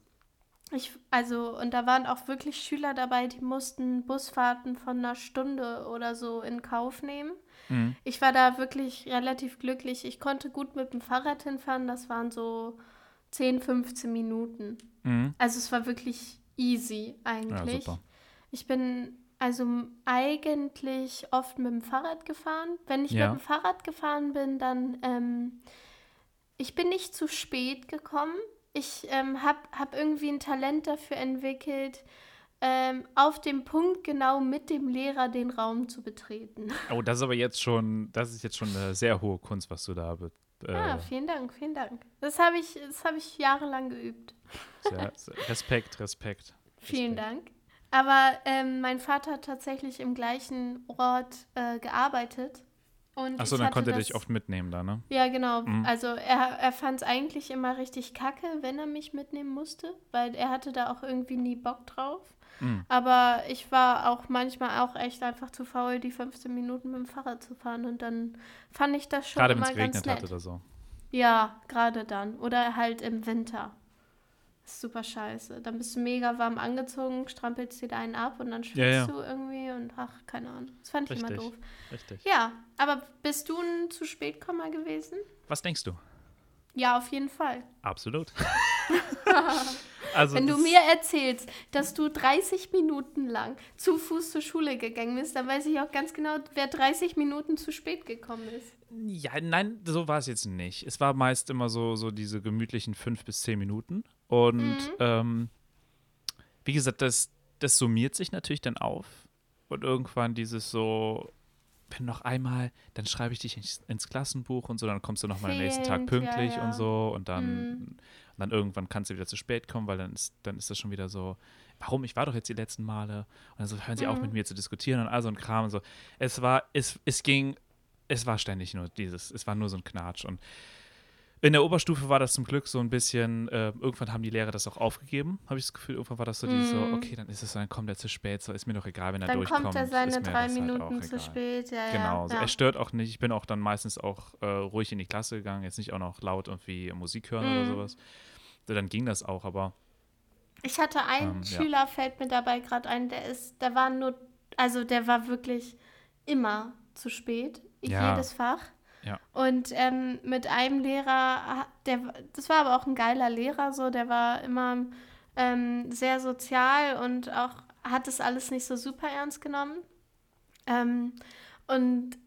Ich, also, und da waren auch wirklich Schüler dabei, die mussten Busfahrten von einer Stunde oder so in Kauf nehmen. Mhm. Ich war da wirklich relativ glücklich. Ich konnte gut mit dem Fahrrad hinfahren, das waren so 10, 15 Minuten. Mhm. Also es war wirklich easy Ja, eigentlich. super. Ich bin also eigentlich oft mit dem Fahrrad gefahren. Wenn ich Ja. mit dem Fahrrad gefahren bin, dann ähm, ich bin nicht zu spät gekommen. Ich ähm, habe hab irgendwie ein Talent dafür entwickelt, ähm, auf dem Punkt genau mit dem Lehrer den Raum zu betreten. Oh, das ist aber jetzt schon, das ist jetzt schon eine sehr hohe Kunst, was du da be- äh, Ja, vielen Dank, vielen Dank. Das habe ich, das habe ich jahrelang geübt. sehr, sehr, Respekt, Respekt. Vielen Respekt. Dank. Aber ähm, mein Vater hat tatsächlich im gleichen Ort äh, gearbeitet. Achso, dann konnte er dich oft mitnehmen da, ne? Ja, genau. Mhm. Also er, er fand es eigentlich immer richtig kacke, wenn er mich mitnehmen musste, weil er hatte da auch irgendwie nie Bock drauf. Mhm. Aber ich war auch manchmal auch echt einfach zu faul, die 15 Minuten mit dem Fahrrad zu fahren. Und dann fand ich das schon Gerade wenn es geregnet nett. hat oder so. Ja, gerade dann. Oder halt im Winter. Ist super scheiße. Dann bist du mega warm angezogen, strampelst dir einen ab und dann schwitzt Ja, ja. du irgendwie und ach, keine Ahnung. Das fand ich immer Richtig. doof. Richtig. Ja, aber bist du ein zu spätkommer gewesen? Was denkst du? Ja, auf jeden Fall. Absolut. also Wenn du mir erzählst, dass du 30 Minuten lang zu Fuß zur Schule gegangen bist, dann weiß ich auch ganz genau, wer 30 Minuten zu spät gekommen ist. Ja, nein, so war es jetzt nicht. Es war meist immer so, so diese gemütlichen fünf bis zehn Minuten. Und Mhm. ähm, wie gesagt, das, das summiert sich natürlich dann auf. Und irgendwann dieses so, wenn noch einmal, dann schreibe ich dich ins, ins Klassenbuch und so, dann kommst du nochmal am nächsten Tag Fehlt, ja, pünktlich ja. und so. Und dann, Mhm. und dann irgendwann kannst du wieder zu spät kommen, weil dann ist, dann ist das schon wieder so, warum? Ich war doch jetzt die letzten Male. Und dann so, hören Sie auf Mhm. mit mir zu diskutieren und all so ein Kram und so. Es war, es, es ging es war ständig nur dieses, es war nur so ein Knatsch. Und in der Oberstufe war das zum Glück so ein bisschen, äh, irgendwann haben die Lehrer das auch aufgegeben, habe ich das Gefühl. Irgendwann war das so dieses so, Mhm. okay, dann ist es so, dann kommt er zu spät, so ist mir doch egal, wenn er Dann durchkommt. kommt er seine drei halt Minuten auch zu egal. spät. Ja, Genau, ja, so. ja. er stört auch nicht. Ich bin auch dann meistens auch äh, ruhig in die Klasse gegangen, jetzt nicht auch noch laut irgendwie Musik hören oder Mhm. sowas. So, dann ging das auch, aber Ich hatte einen Ähm, ja. Schüler, fällt mir dabei gerade ein, der ist, der war nur, also der war wirklich immer zu spät. Ja. Jedes Fach. Ja. Und ähm, mit einem Lehrer, der, das war aber auch ein geiler Lehrer, so, der war immer ähm, sehr sozial und auch hat das alles nicht so super ernst genommen. Ähm, und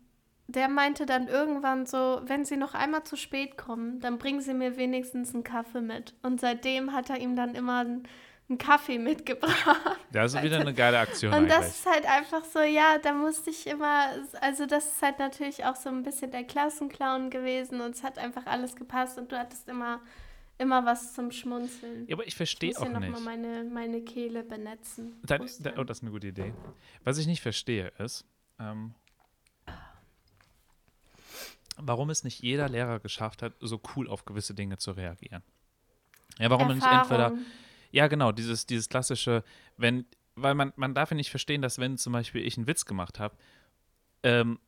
der meinte dann irgendwann so, wenn Sie noch einmal zu spät kommen, dann bringen Sie mir wenigstens einen Kaffee mit. Und seitdem hat er ihm dann immer einen, einen Kaffee mitgebracht. das ist wieder eine geile Aktion Und das ist halt einfach so, ja, da musste ich immer, also das ist halt natürlich auch so ein bisschen der Klassenclown gewesen und es hat einfach alles gepasst und du hattest immer, immer was zum Schmunzeln. ja, aber ich ich verstehe muss auch hier nochmal nicht. meine, meine Kehle benetzen. Da, Prost. da, oh, das ist eine gute Idee. Was ich nicht verstehe ist, ähm, warum es nicht jeder Lehrer geschafft hat, so cool auf gewisse Dinge zu reagieren. Ja, warum man nicht entweder, Erfahrung. Ja genau, dieses, dieses klassische, wenn, weil man, man darf ja nicht verstehen, dass wenn zum Beispiel ich einen Witz gemacht habe, ähm,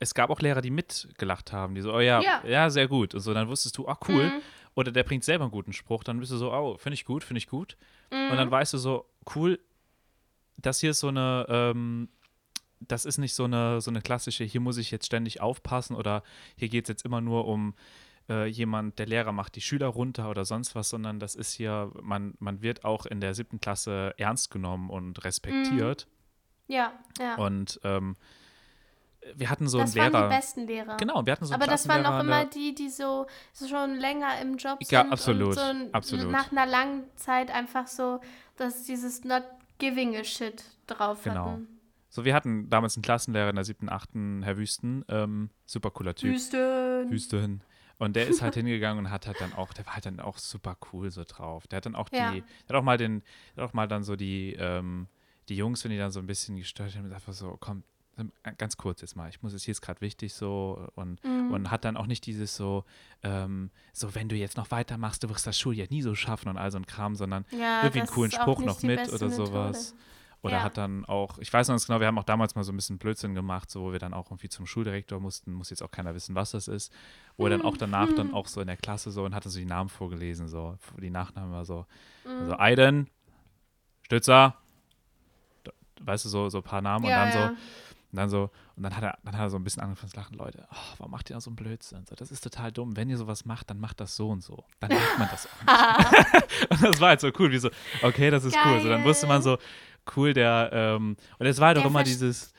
es gab auch Lehrer, die mitgelacht haben, die so, oh ja, ja, Ja. sehr gut. Und so, dann wusstest du, ach cool. Mhm. Oder der bringt selber einen guten Spruch, dann bist du so, oh, finde ich gut, finde ich gut. Mhm. Und dann weißt du so, cool, das hier ist so eine, ähm, das ist nicht so eine, so eine klassische, hier muss ich jetzt ständig aufpassen oder hier geht es jetzt immer nur um äh, jemand, der Lehrer macht die Schüler runter oder sonst was, sondern das ist hier, man, man wird auch in der siebten Klasse ernst genommen und respektiert. Ja, ja. Und ähm, wir hatten so das einen waren Lehrer. die besten Lehrer. Genau, wir hatten so einen Aber das waren auch immer die, die so, so schon länger im Job sind. Ja, absolut, Und so absolut. nach einer langen Zeit einfach so, dass dieses Not Giving a Shit drauf Genau. hatten. So, wir hatten damals einen Klassenlehrer in der siebten, achten, Herr Wüsten, ähm, super cooler Typ. Wüsten. Wüsten. Und der ist halt hingegangen und hat halt dann auch, der war halt dann auch super cool so drauf. Der hat dann auch die, Ja. der hat auch mal den, der hat auch mal dann so die, ähm, die Jungs, wenn die dann so ein bisschen gestört haben, einfach so, komm, ganz kurz jetzt mal, ich muss es hier ist gerade wichtig so und, Mhm. und hat dann auch nicht dieses so, ähm, so wenn du jetzt noch weitermachst, du wirst das Schuljahr nie so schaffen und all so ein Kram, sondern Ja, irgendwie einen coolen Spruch noch die mit oder Methode. Oder Ja. hat dann auch, ich weiß noch ganz genau, wir haben auch damals mal so ein bisschen Blödsinn gemacht, so wo wir dann auch irgendwie zum Schuldirektor mussten, muss jetzt auch keiner wissen, was das ist. Wo er dann auch danach dann auch so in der Klasse so und hatte so die Namen vorgelesen, so die Nachnamen war so, Mhm. also Aiden, Stützer, weißt du, so, so ein paar Namen ja, und dann ja. so, und dann so, und dann hat er, dann hat er so ein bisschen angefangen zu lachen, Leute, oh, warum macht ihr da so einen Blödsinn? So, das ist total dumm. Wenn ihr sowas macht, dann macht das so und so. Dann macht man das auch nicht. und das war halt so cool, wie so, okay, das ist cool. So, dann wusste man so, cool, der, ähm, und es war halt Der immer verst- dieses,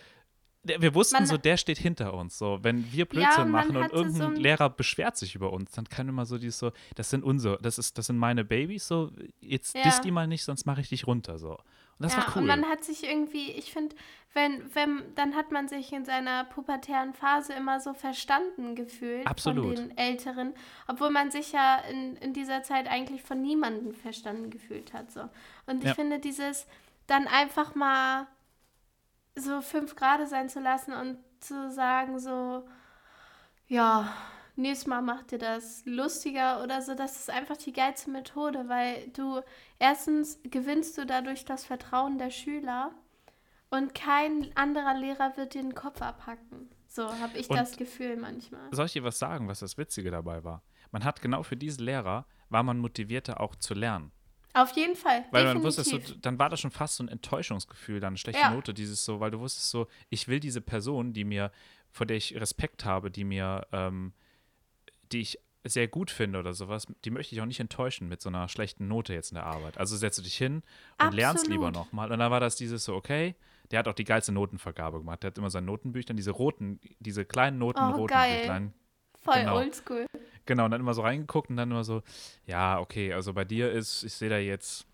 der, wir wussten Man- so, der steht hinter uns. So, wenn wir Blödsinn man machen und irgendein so ein- Lehrer beschwert sich über uns, dann kann immer so dieses so, das sind unsere, das ist, das sind meine Babys, so, jetzt Ja. disst die mal nicht, sonst mache ich dich runter, so. Und das ja, war cool. Und man hat sich irgendwie, ich finde, wenn, wenn, dann hat man sich in seiner pubertären Phase immer so verstanden gefühlt Absolut. von den Älteren, obwohl man sich ja in, in dieser Zeit eigentlich von niemandem verstanden gefühlt hat. So. Und ich Ja. finde, dieses dann einfach mal so fünf Grade sein zu lassen und zu sagen, so, ja, nächstes Mal macht ihr das lustiger oder so. Das ist einfach die geilste Methode, weil du erstens gewinnst du dadurch das Vertrauen der Schüler und kein anderer Lehrer wird dir den Kopf abhacken. So habe ich Und das Gefühl manchmal. Soll ich dir was sagen, was das Witzige dabei war? Man hat genau für diesen Lehrer, war man motivierter auch zu lernen. Auf jeden Fall. Weil definitiv. man wusste, so, dann war das schon fast so ein Enttäuschungsgefühl, dann eine schlechte Ja. Note, dieses so, weil du wusstest so, ich will diese Person, die mir, vor der ich Respekt habe, die mir, ähm, die ich sehr gut finde oder sowas, die möchte ich auch nicht enttäuschen mit so einer schlechten Note jetzt in der Arbeit. Also setzt du dich hin und lernst lieber Absolut. nochmal. Und dann war das dieses so, okay, der hat auch die geilste Notenvergabe gemacht. Der hat immer sein Notenbüchlein, diese roten, diese kleinen Noten, Oh, roten geil. Büchlein. Voll genau. oldschool. Genau, und dann immer so reingeguckt und dann immer so, ja, okay, also bei dir ist, ich sehe da jetzt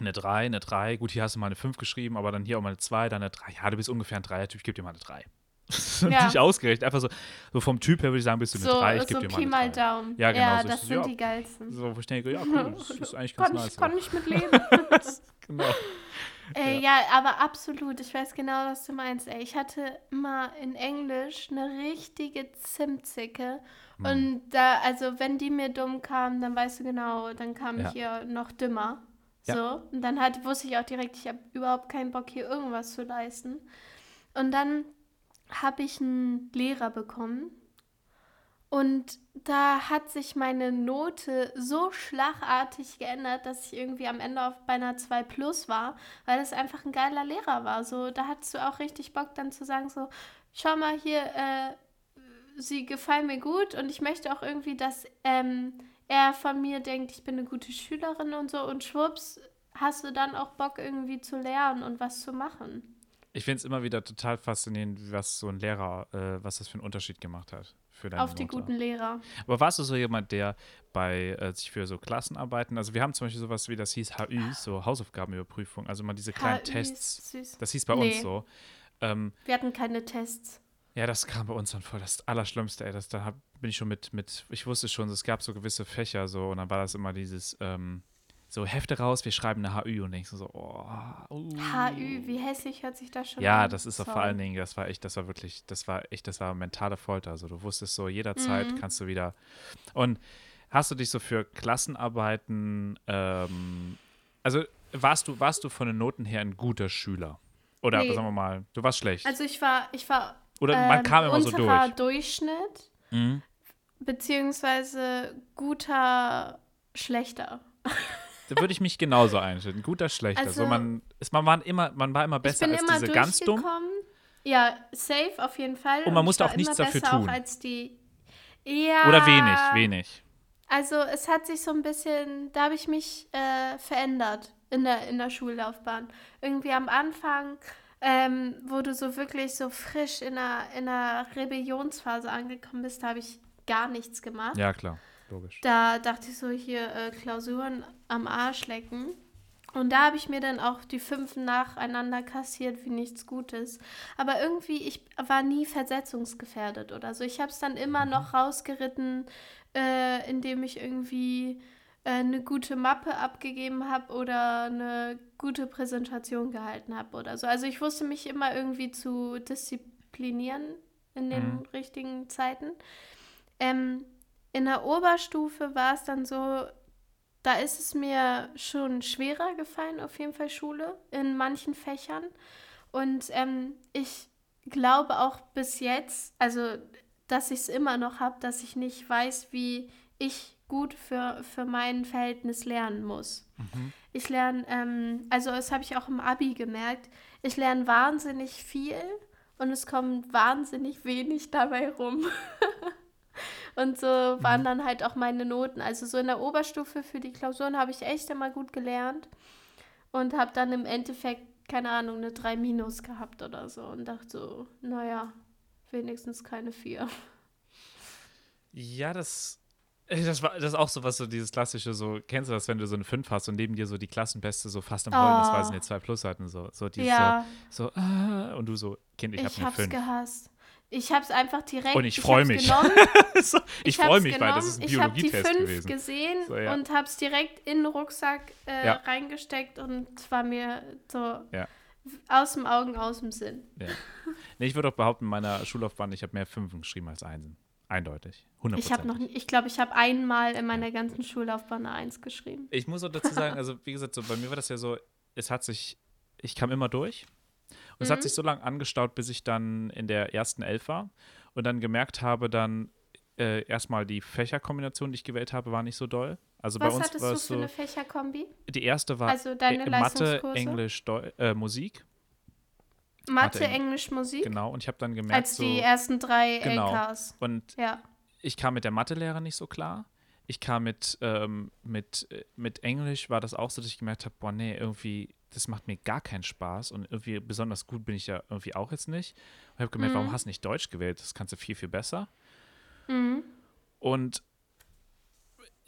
eine 3, eine 3, gut, hier hast du mal eine 5 geschrieben, aber dann hier auch mal eine 2, dann eine 3. Ja, du bist ungefähr ein 3er-Typ, ich gebe dir mal eine 3. Ja. Nicht ausgerechnet, einfach so, so vom Typ her würde ich sagen, bist du eine So, 3, ich so gebe dir mal eine 3. Daumen. Ja, genau, so das es, sind ja. die geilsten. So, wo ich denke, ja, cool, das ist eigentlich ganz Kann nice. ich, kann so. ich mit leben. Genau. Äh, ja. aber absolut. Ich weiß genau, was du meinst. Ey. Ich hatte immer in Englisch eine richtige Zimtzicke. Hm. Und da, also wenn die mir dumm kam, dann weißt du genau, dann kam Ja. ich ihr noch dümmer. Ja. So. Und dann hat, wusste ich auch direkt, ich habe überhaupt keinen Bock, hier irgendwas zu leisten. Und dann habe ich einen Lehrer bekommen. Und da hat sich meine Note so schlagartig geändert, dass ich irgendwie am Ende auf bei einer 2 plus war, weil es einfach ein geiler Lehrer war. So, da hattest du auch richtig Bock dann zu sagen, so, schau mal hier, äh, sie gefallen mir gut und ich möchte auch irgendwie, dass ähm, er von mir denkt, ich bin eine gute Schülerin und so und schwupps hast du dann auch Bock irgendwie zu lernen und was zu machen. Ich finde es immer wieder total faszinierend, was so ein Lehrer, äh, was das für einen Unterschied gemacht hat für deine Auf die Note. guten Lehrer. Aber warst du so jemand, der bei äh, sich für so Klassenarbeiten, also wir haben zum Beispiel sowas wie das hieß HÜ, so Hausaufgabenüberprüfung, also mal diese kleinen HÜ Tests. süß. Das hieß bei Nee. uns so. Ähm, Wir hatten keine Tests. ja, das kam bei uns dann voll das Allerschlimmste, ey. Das, da hab, bin ich schon mit, mit, ich wusste schon, es gab so gewisse Fächer so und dann war das immer dieses, ähm, so Hefte raus, wir schreiben eine HÜ und denkst du so, oh, uh. HÜ, wie hässlich hört sich das schon Ja, an? das ist doch vor Sorry. allen Dingen, das war echt, das war wirklich, das war echt, das war mentale Folter. Also du wusstest so, jederzeit Mhm. kannst du wieder. Und hast du dich so für Klassenarbeiten, ähm, also warst du, warst du von den Noten her ein guter Schüler? Oder Nee. sagen wir mal, du warst schlecht. Also ich war, ich war Oder man ähm, kam immer so durch. Durchschnitt, Mhm. beziehungsweise guter, schlechter. Da würde ich mich genauso einschätzen. Guter, schlechter. Also- so man, ist, man, war immer, man war immer besser als immer diese ganz dumm. Ja, safe auf jeden Fall. Und man musste auch nichts dafür tun. Ja, Oder wenig, wenig. Also es hat sich so ein bisschen, da habe ich mich äh, verändert in der, in der Schullaufbahn. Irgendwie am Anfang, ähm, wo du so wirklich so frisch in einer, in einer Rebellionsphase angekommen bist, da habe ich gar nichts gemacht. Ja, klar. Logisch. Da dachte ich so, hier äh, Klausuren am Arsch lecken. Und da habe ich mir dann auch die fünf nacheinander kassiert wie nichts Gutes. Aber irgendwie, ich war nie versetzungsgefährdet oder so. Ich habe es dann immer noch rausgeritten, äh, indem ich irgendwie äh, eine gute Mappe abgegeben habe oder eine gute Präsentation gehalten habe oder so. Also ich wusste mich immer irgendwie zu disziplinieren in den Mhm. richtigen Zeiten. Ähm, in der Oberstufe war es dann so, da ist es mir schon schwerer gefallen, auf jeden Fall Schule, in manchen Fächern. Und ähm, ich glaube auch bis jetzt, also dass ich es immer noch habe, dass ich nicht weiß, wie ich gut für, für mein Verhältnis lernen muss. Mhm. Ich lerne, ähm, also das habe ich auch im Abi gemerkt, ich lerne wahnsinnig viel und es kommt wahnsinnig wenig dabei rum. und so waren dann halt auch meine Noten. Also so in der Oberstufe für die Klausuren habe ich echt immer gut gelernt und habe dann im Endeffekt, keine Ahnung, eine 3 minus gehabt oder so und dachte so, naja, wenigstens keine 4. Ja, das, äh, das war das ist auch so was, so dieses klassische, so, kennst du das, wenn du so eine 5 hast und neben dir so die Klassenbeste so fast am Heulen ist, weil sie Oh. eine 2 plus hatten, so, so dieses Ja, so, so ah, und du so, Kind, ich, ich, hab eine hab's 5. gehasst. Ich hab's einfach direkt. Und ich freu hab's mich. Genommen, so, ich hab's freue mich, weil das genommen, ist ein Ich habe die Biologietest 5 gewesen. gesehen So, ja. und hab's direkt in den Rucksack äh, Ja. reingesteckt und es war mir so Ja. aus dem Augen, aus dem Sinn. Nee, ich würde auch behaupten, in meiner Schullaufbahn, ich habe mehr Fünfen geschrieben als Einsen. Eindeutig. 100%. Ich habe noch, ich glaube, ich habe einmal in meiner ganzen Schullaufbahn eine Eins geschrieben. Ich muss auch dazu sagen, also wie gesagt, so bei mir war das ja so, es hat sich, ich kam immer durch. Es hat Mhm. sich so lange angestaut, bis ich dann in der ersten Elf war und dann gemerkt habe, dann äh, erstmal die Fächerkombination, die ich gewählt habe, war nicht so doll. Also bei Was uns hattest war du für so, eine Fächerkombi? die erste war Also deine äh, Mathe? Englisch, Deu äh, Musik, Mathe, Mathe, Englisch, Musik? genau. Und ich habe dann gemerkt, Als so, die ersten drei Genau. LKs. und Ja. ich kam mit der Mathelehrer nicht so klar. Ich kam mit, ähm, mit, äh, mit Englisch, war das auch so, dass ich gemerkt habe, boah, nee, irgendwie, das macht mir gar keinen Spaß und irgendwie besonders gut bin ich ja irgendwie auch jetzt nicht. Und ich habe gemerkt, Mhm. warum hast du nicht Deutsch gewählt? Das kannst du viel, viel besser. Mhm. Und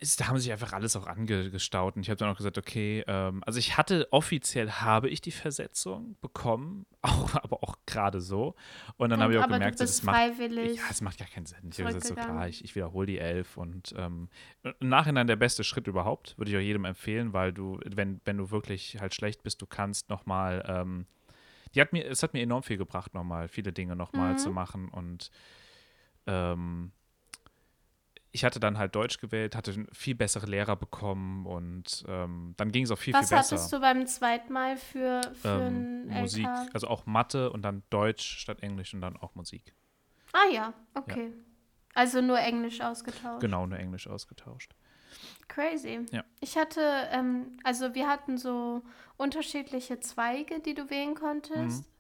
es, da haben sich einfach alles auch angestaut. Und ich habe dann auch gesagt, okay, ähm, also ich hatte, offiziell habe ich die Versetzung bekommen, auch, aber auch gerade so. Und dann habe ich auch gemerkt, so, das macht ja, es macht gar keinen Sinn. Ich habe gesagt, so klar, ich, ich wiederhole die elf und ähm, im Nachhinein der beste Schritt überhaupt, würde ich auch jedem empfehlen, weil du, wenn, wenn du wirklich halt schlecht bist, du kannst nochmal, ähm, die hat mir, es hat mir enorm viel gebracht, nochmal, viele Dinge nochmal Mhm. zu machen und ähm, ich hatte dann halt Deutsch gewählt, hatte viel bessere Lehrer bekommen und ähm, dann ging es auch viel, Was viel besser. hattest du beim zweiten Mal für, für ähm, Musik, LK? also auch Mathe und dann Deutsch statt Englisch und dann auch Musik. Ah ja, okay. Also nur Englisch ausgetauscht. Genau, nur Englisch ausgetauscht. Crazy. Ja. Ich hatte, ähm, also wir hatten so unterschiedliche Zweige, die du wählen konntest. Mhm.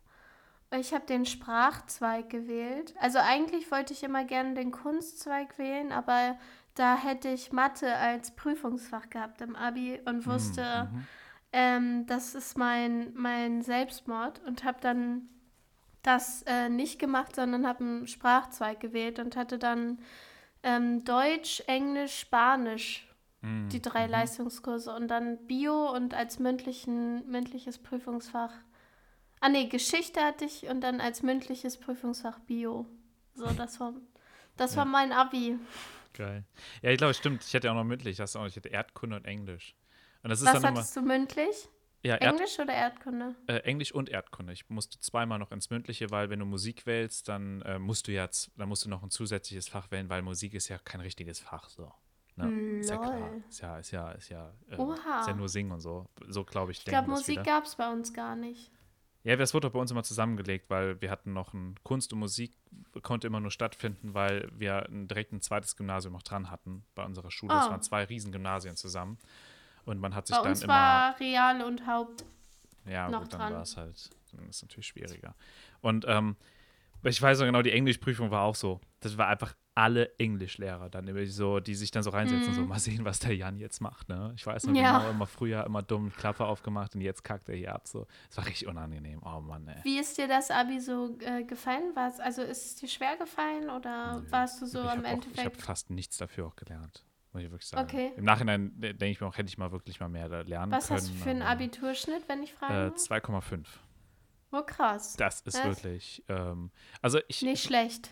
Ich habe den Sprachzweig gewählt. Also eigentlich wollte ich immer gerne den Kunstzweig wählen, aber da hätte ich Mathe als Prüfungsfach gehabt im Abi und wusste, Mhm. ähm, das ist mein, mein Selbstmord und habe dann das äh, nicht gemacht, sondern habe einen Sprachzweig gewählt und hatte dann ähm, Deutsch, Englisch, Spanisch, Mhm. die drei Leistungskurse und dann Bio und als mündlichen, mündliches Prüfungsfach. Ah nee, Geschichte hatte ich und dann als mündliches Prüfungsfach Bio. So, das war, das war Ja. mein Abi. Geil. Ja, ich glaube, es stimmt. Ich hatte ja auch noch mündlich. Das auch, ich hatte Erdkunde und Englisch. Und das ist Was dann immer. hattest du mündlich? Ja, Erd, Englisch oder Erdkunde? äh, Englisch und Erdkunde. Ich musste zweimal noch ins Mündliche, weil wenn du Musik wählst, dann äh, musst du jetzt, dann musst du noch ein zusätzliches Fach wählen, weil Musik ist ja kein richtiges Fach. So. Ne? Ist ja klar. Ist ja, ist ja, ist ja, äh, ist ja nur singen und so. So glaube ich, Ich glaube, Musik gab es bei uns gar nicht. Ja, das wurde doch bei uns immer zusammengelegt, weil wir hatten noch ein Kunst und Musik konnte immer nur stattfinden, weil wir direkt ein zweites Gymnasium noch dran hatten bei unserer Schule. Es Oh. waren zwei Riesengymnasien zusammen. Und man hat sich Bei dann uns immer. war Real und Haupt. ja, noch gut, dann war es halt. Dann ist es natürlich schwieriger. Und ähm, ich weiß noch genau, die Englischprüfung war auch so. Das war einfach alle Englischlehrer dann immer so, die sich dann so reinsetzen, so mal sehen, was der Jan jetzt macht. Ne? Ich weiß noch Mhm. Ja. genau, immer früher immer dumm Klappe aufgemacht und jetzt kackt er hier ab. So. Es war richtig unangenehm. Oh Mann, ey. Wie ist dir das Abi so äh, gefallen? War's, also ist es dir schwer gefallen oder warst du so ich im habe ich habe Endeffekt? fast nichts dafür auch gelernt, muss ich wirklich sagen. Okay. Im Nachhinein äh, denke ich mir auch, hätte ich mal wirklich mal mehr lernen Was können. hast du für einen Abiturschnitt, wenn ich Äh, frage? 2,5. oh, krass. Das ist Was? wirklich. Ähm, also ich. Nicht schlecht.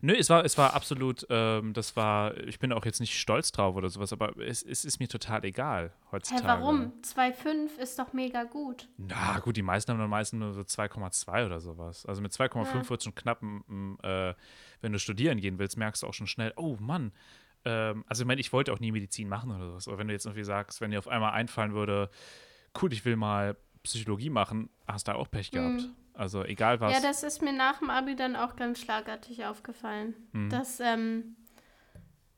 Nö, es war, es war absolut, ähm, das war, ich bin auch jetzt nicht stolz drauf oder sowas, aber es, es ist mir total egal Hä, heutzutage. warum? 2,5 ist doch mega gut. Na gut, die meisten haben dann meistens nur so 2,2 oder sowas. Also mit 2,5 Ja. wird schon knapp, äh, wenn du studieren gehen willst, merkst du auch schon schnell, oh Mann. Ähm, also ich meine, ich wollte auch nie Medizin machen oder sowas. Aber wenn du jetzt irgendwie sagst, wenn dir auf einmal einfallen würde, cool, ich will mal Psychologie machen, hast du auch Pech gehabt. Mhm. Also egal was. Ja, das ist mir nach dem Abi dann auch ganz schlagartig aufgefallen. Mhm. Dass ähm,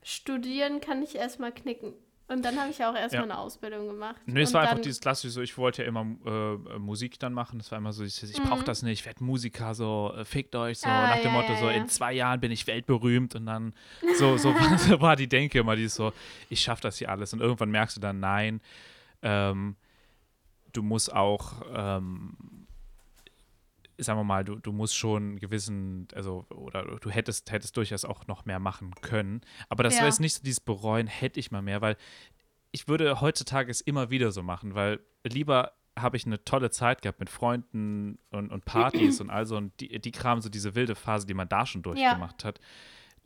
Studieren kann ich erstmal knicken. Und dann habe ich auch erstmal Ja. eine Ausbildung gemacht. Nee, es Und war einfach dieses klassische, so, ich wollte ja immer äh, Musik dann machen. Das war immer so, ich, ich brauche Mhm. das nicht, ich werde Musiker, so, äh, fickt euch, so, Ah, nach dem ja, Motto, ja, so, in zwei Jahren bin ich weltberühmt und dann, so, so, so war die Denke immer, die ist so, ich schaffe das hier alles. Und irgendwann merkst du dann, nein, ähm, du musst auch, ähm, sagen wir mal, du, du musst schon einen gewissen, also, oder du hättest, hättest durchaus auch noch mehr machen können. Aber das Ja. war jetzt nicht so dieses Bereuen, hätte ich mal mehr, weil ich würde heutzutage es immer wieder so machen, weil lieber habe ich eine tolle Zeit gehabt mit Freunden und, und Partys und also und die, die Kram, so diese wilde Phase, die man da schon durchgemacht hat,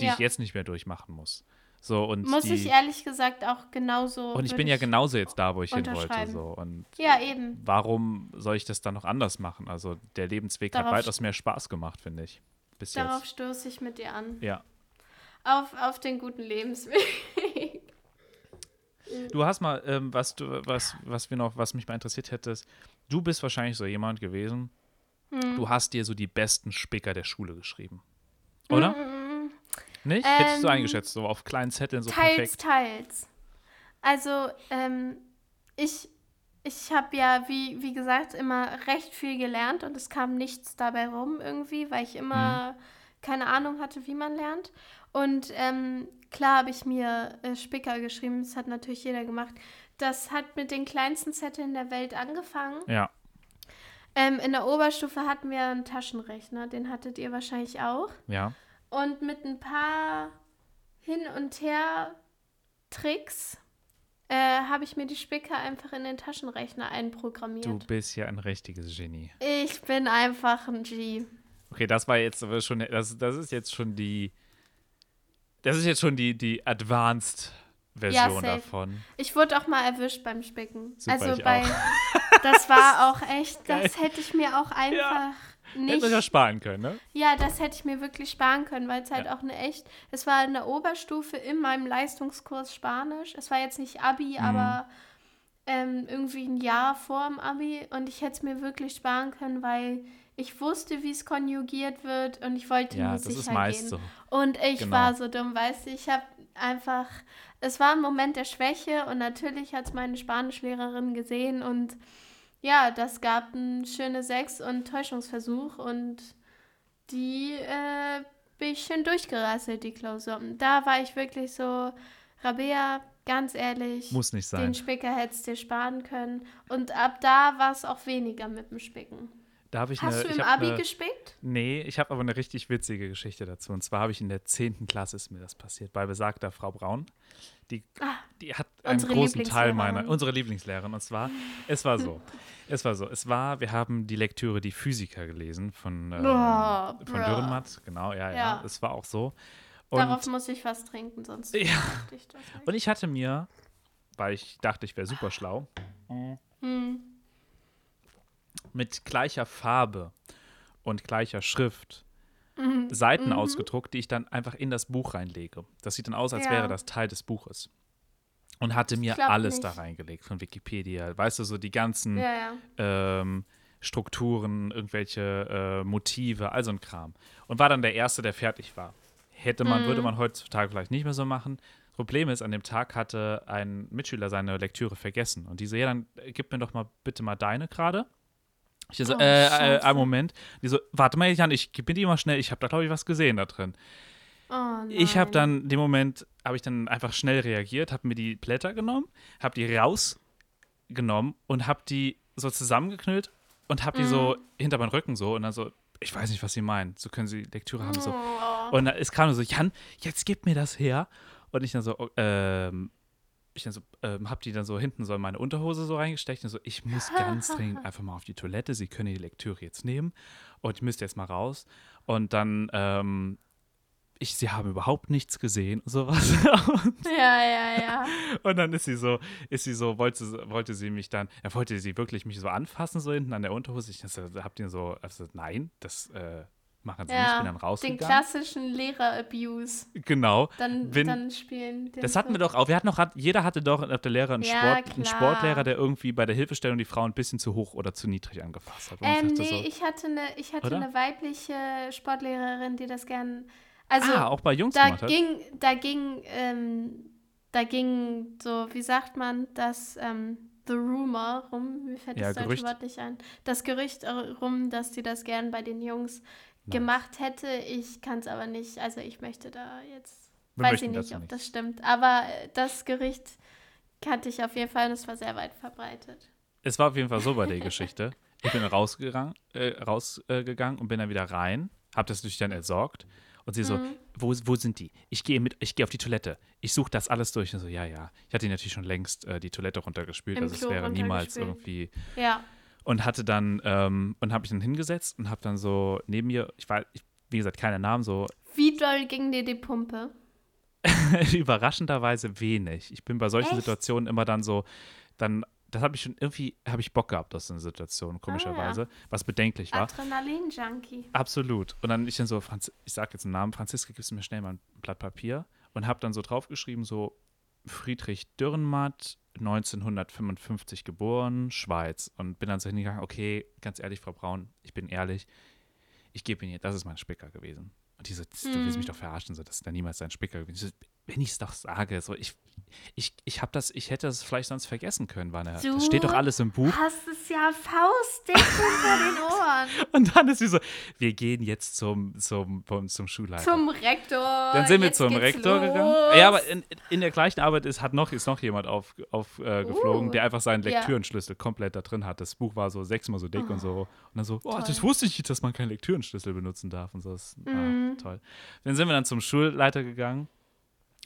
die Ja. ich jetzt nicht mehr durchmachen muss. So und Muss die, ich ehrlich gesagt auch genauso. und ich bin ja genauso jetzt da, wo ich hin wollte. So. Und Ja, eben. warum soll ich das dann noch anders machen? Also der Lebensweg Darauf hat weitaus mehr Spaß gemacht, finde ich. Bis Darauf jetzt. stoße ich mit dir an. Ja. auf, auf den guten Lebensweg. Du hast mal, ähm, was du, was, was wir noch, was mich mal interessiert hätte, ist, du bist wahrscheinlich so jemand gewesen, Hm. du hast dir so die besten Spicker der Schule geschrieben. Oder? Mm, Nicht? Hättest du Ähm, eingeschätzt, so auf kleinen Zetteln so teils, perfekt. teils. Also, ähm, ich, ich habe ja, wie, wie gesagt, immer recht viel gelernt und es kam nichts dabei rum irgendwie, weil ich immer keine Ahnung hatte, wie man lernt. Und ähm, klar habe ich mir äh, Spicker geschrieben, das hat natürlich jeder gemacht. Das hat mit den kleinsten Zetteln der Welt angefangen. Ja, Ähm, in der Oberstufe hatten wir einen Taschenrechner, den hattet ihr wahrscheinlich auch. ja. Und mit ein paar Hin- und Her-Tricks äh, habe ich mir die Spicker einfach in den Taschenrechner einprogrammiert. Du bist ja ein richtiges Genie. Ich bin einfach ein G. Okay, das war jetzt aber schon, das, das ist jetzt schon die, das ist jetzt schon die, die Advanced-Version safe. davon. Ich wurde auch mal erwischt beim Spicken. Super, also bei, das war auch echt, Geil. das hätte ich mir auch einfach nicht wir ja sparen können, ne? Ja, das hätte ich mir wirklich sparen können, weil es halt Ja. auch eine echt, es war eine Oberstufe in meinem Leistungskurs Spanisch. Es war jetzt nicht Abi, Mhm. aber ähm, irgendwie ein Jahr vor dem Abi und ich hätte es mir wirklich sparen können, weil ich wusste, wie es konjugiert wird und ich wollte Ja, nur das sicher ist meist gehen. so. Und ich Genau. war so dumm, weißt du, ich habe einfach, es war ein Moment der Schwäche und natürlich hat es meine Spanischlehrerin gesehen und ja, das gab ein schöne Sechs und Täuschungsversuch und die äh, bin ich schön durchgerasselt, die Klausur. Da war ich wirklich so, Rabea, ganz ehrlich, Muss nicht sein. den Spicker hättest du dir sparen können. Und ab da war es auch weniger mit dem Spicken. Da habe ich Hast eine, du ich im hab Abi eine, gespickt? Nee, ich habe aber eine richtig witzige Geschichte dazu. Und zwar habe ich in der 10. Klasse ist mir das passiert, bei besagter Frau Braun. Die, Ah, die hat einen großen Teil meiner, Lieblingslehrerin. unsere Lieblingslehrerin. Und zwar, es war so. Es war so. Es war, wir haben die Lektüre Die Physiker gelesen von, ähm, Boah, von. Dürrenmatt. Genau, ja, ja, Ja. Es war auch so. Und, Darauf muss ich was trinken, sonst Ja. ich das nicht. und ich hatte mir, weil ich dachte, ich wäre super schlau, Hm. Mit gleicher Farbe und gleicher Schrift Mhm. Seiten ausgedruckt, die ich dann einfach in das Buch reinlege. Das sieht dann aus, als Ja. wäre das Teil des Buches. Und hatte mir alles nicht. da reingelegt von Wikipedia. Weißt du, so die ganzen Ja, ja. ähm, Strukturen, irgendwelche äh, Motive, all so ein Kram. Und war dann der Erste, der fertig war. Hätte man, Mhm. würde man heutzutage vielleicht nicht mehr so machen. Das Problem ist, an dem Tag hatte ein Mitschüler seine Lektüre vergessen. Und die so, ja, dann äh, gib mir doch mal bitte mal deine gerade. Ich so, Oh, äh, äh, einen Moment. Die so, warte mal, Jan, ich gib mir die mal schnell. Ich habe da, glaube ich, was gesehen da drin. Oh. Ich habe dann, in dem Moment, habe ich dann einfach schnell reagiert, habe mir die Blätter genommen, habe die rausgenommen und habe die so zusammengeknüllt und habe die so Mhm. hinter meinen Rücken so und dann so, ich weiß nicht, was Sie meinen. So können Sie Lektüre haben, so. Oh. Und dann, es kam so, Jan, jetzt gib mir das her. Und ich dann so, oh, ähm, ich dann so, ähm, hab die dann so hinten so in meine Unterhose so reingesteckt und so, ich muss ganz dringend einfach mal auf die Toilette. Sie können die Lektüre jetzt nehmen und ich müsste jetzt mal raus. Und dann, ähm, ich, sie haben überhaupt nichts gesehen, und sowas. Ja, ja, ja. Und dann ist sie so, ist sie so, wollte, sie- wollte sie mich dann, er wollte sie wirklich mich so anfassen, so hinten an der Unterhose. Ich habt ihr so, also, nein, das äh, machen sie nicht. Ich bin ja. dann Den rausgegangen. klassischen Lehrer-Abuse. Genau. Dann, Wenn- dann spielen. den Das hatten wir doch auch. Wir hatten noch, jeder hatte doch auf der Lehrer einen, Ja, Sport, einen. Sportlehrer, der irgendwie bei der Hilfestellung die Frau ein bisschen zu hoch oder zu niedrig angefasst hat. Ähm, ich nee, so, ich hatte eine, ich hatte Oder? eine weibliche Sportlehrerin, die das gern. Also ah, auch bei Jungs da gemacht hat. ging, da ging, ähm, da ging so, wie sagt man, das ähm, The Rumor rum, mir fällt Ja, das deutsche Gerücht. Wort nicht ein. Das Gerücht äh, rum, dass die das gern bei den Jungs Nice. gemacht hätte. Ich kann es aber nicht, also ich möchte da jetzt, Wir weiß ich nicht, ob nichts. das stimmt. Aber äh, das Gerücht kannte ich auf jeden Fall und es war sehr weit verbreitet. Es war auf jeden Fall so bei der Geschichte. Ich bin rausgegangen, äh, rausgegangen und bin dann wieder rein, hab das natürlich dann entsorgt. Und sie so, Mhm. wo, wo sind die? Ich gehe mit, ich gehe auf die Toilette. Ich suche das alles durch. Und so, ja, ja. Ich hatte natürlich schon längst äh, die Toilette runtergespült. Im also es Klo wäre niemals irgendwie Ja. Und hatte dann ähm, und habe mich dann hingesetzt und habe dann so neben mir, ich war, ich, wie gesagt, keine Namen, so Wie doll ging dir die Pumpe? überraschenderweise wenig. Ich bin bei solchen Echt? Situationen immer dann so, dann das habe ich schon irgendwie, habe ich Bock gehabt aus so einer Situation, komischerweise, was bedenklich war. Adrenalin-Junkie. Absolut. Und dann ich dann so, Franz ich sag jetzt einen Namen, Franziska, gibst du mir schnell mal ein Blatt Papier und habe dann so draufgeschrieben, so Friedrich Dürrenmatt, 1955 geboren, Schweiz. Und bin dann so hingegangen, okay, ganz ehrlich, Frau Braun, ich bin ehrlich, ich gebe Ihnen, das ist mein Spicker gewesen. Und die so, du willst mich doch verarschen, so, das ist ja niemals dein Spicker gewesen. So, wenn ich es doch sage, so, ich, ich, ich habe das, ich hätte das vielleicht sonst vergessen können, Wanne. Du Das steht doch alles im Buch. Hast es ja faustdick unter den Ohren. Und dann ist sie so, wir gehen jetzt zum, zum, zum, zum Schulleiter. Zum Rektor. Dann sind wir Jetzt zum Rektor los. gegangen. Ja, aber in, in der gleichen Arbeit ist, hat noch, ist noch jemand aufgeflogen, auf, äh, geflogen, Uh, der einfach seinen ja. Lektürenschlüssel komplett da drin hat. Das Buch war so sechsmal so dick und so. Und dann so, oh, toll. das wusste ich nicht, dass man keinen Lektürenschlüssel benutzen darf und so. Das, Mhm. ah, toll. Dann sind wir dann zum Schulleiter gegangen.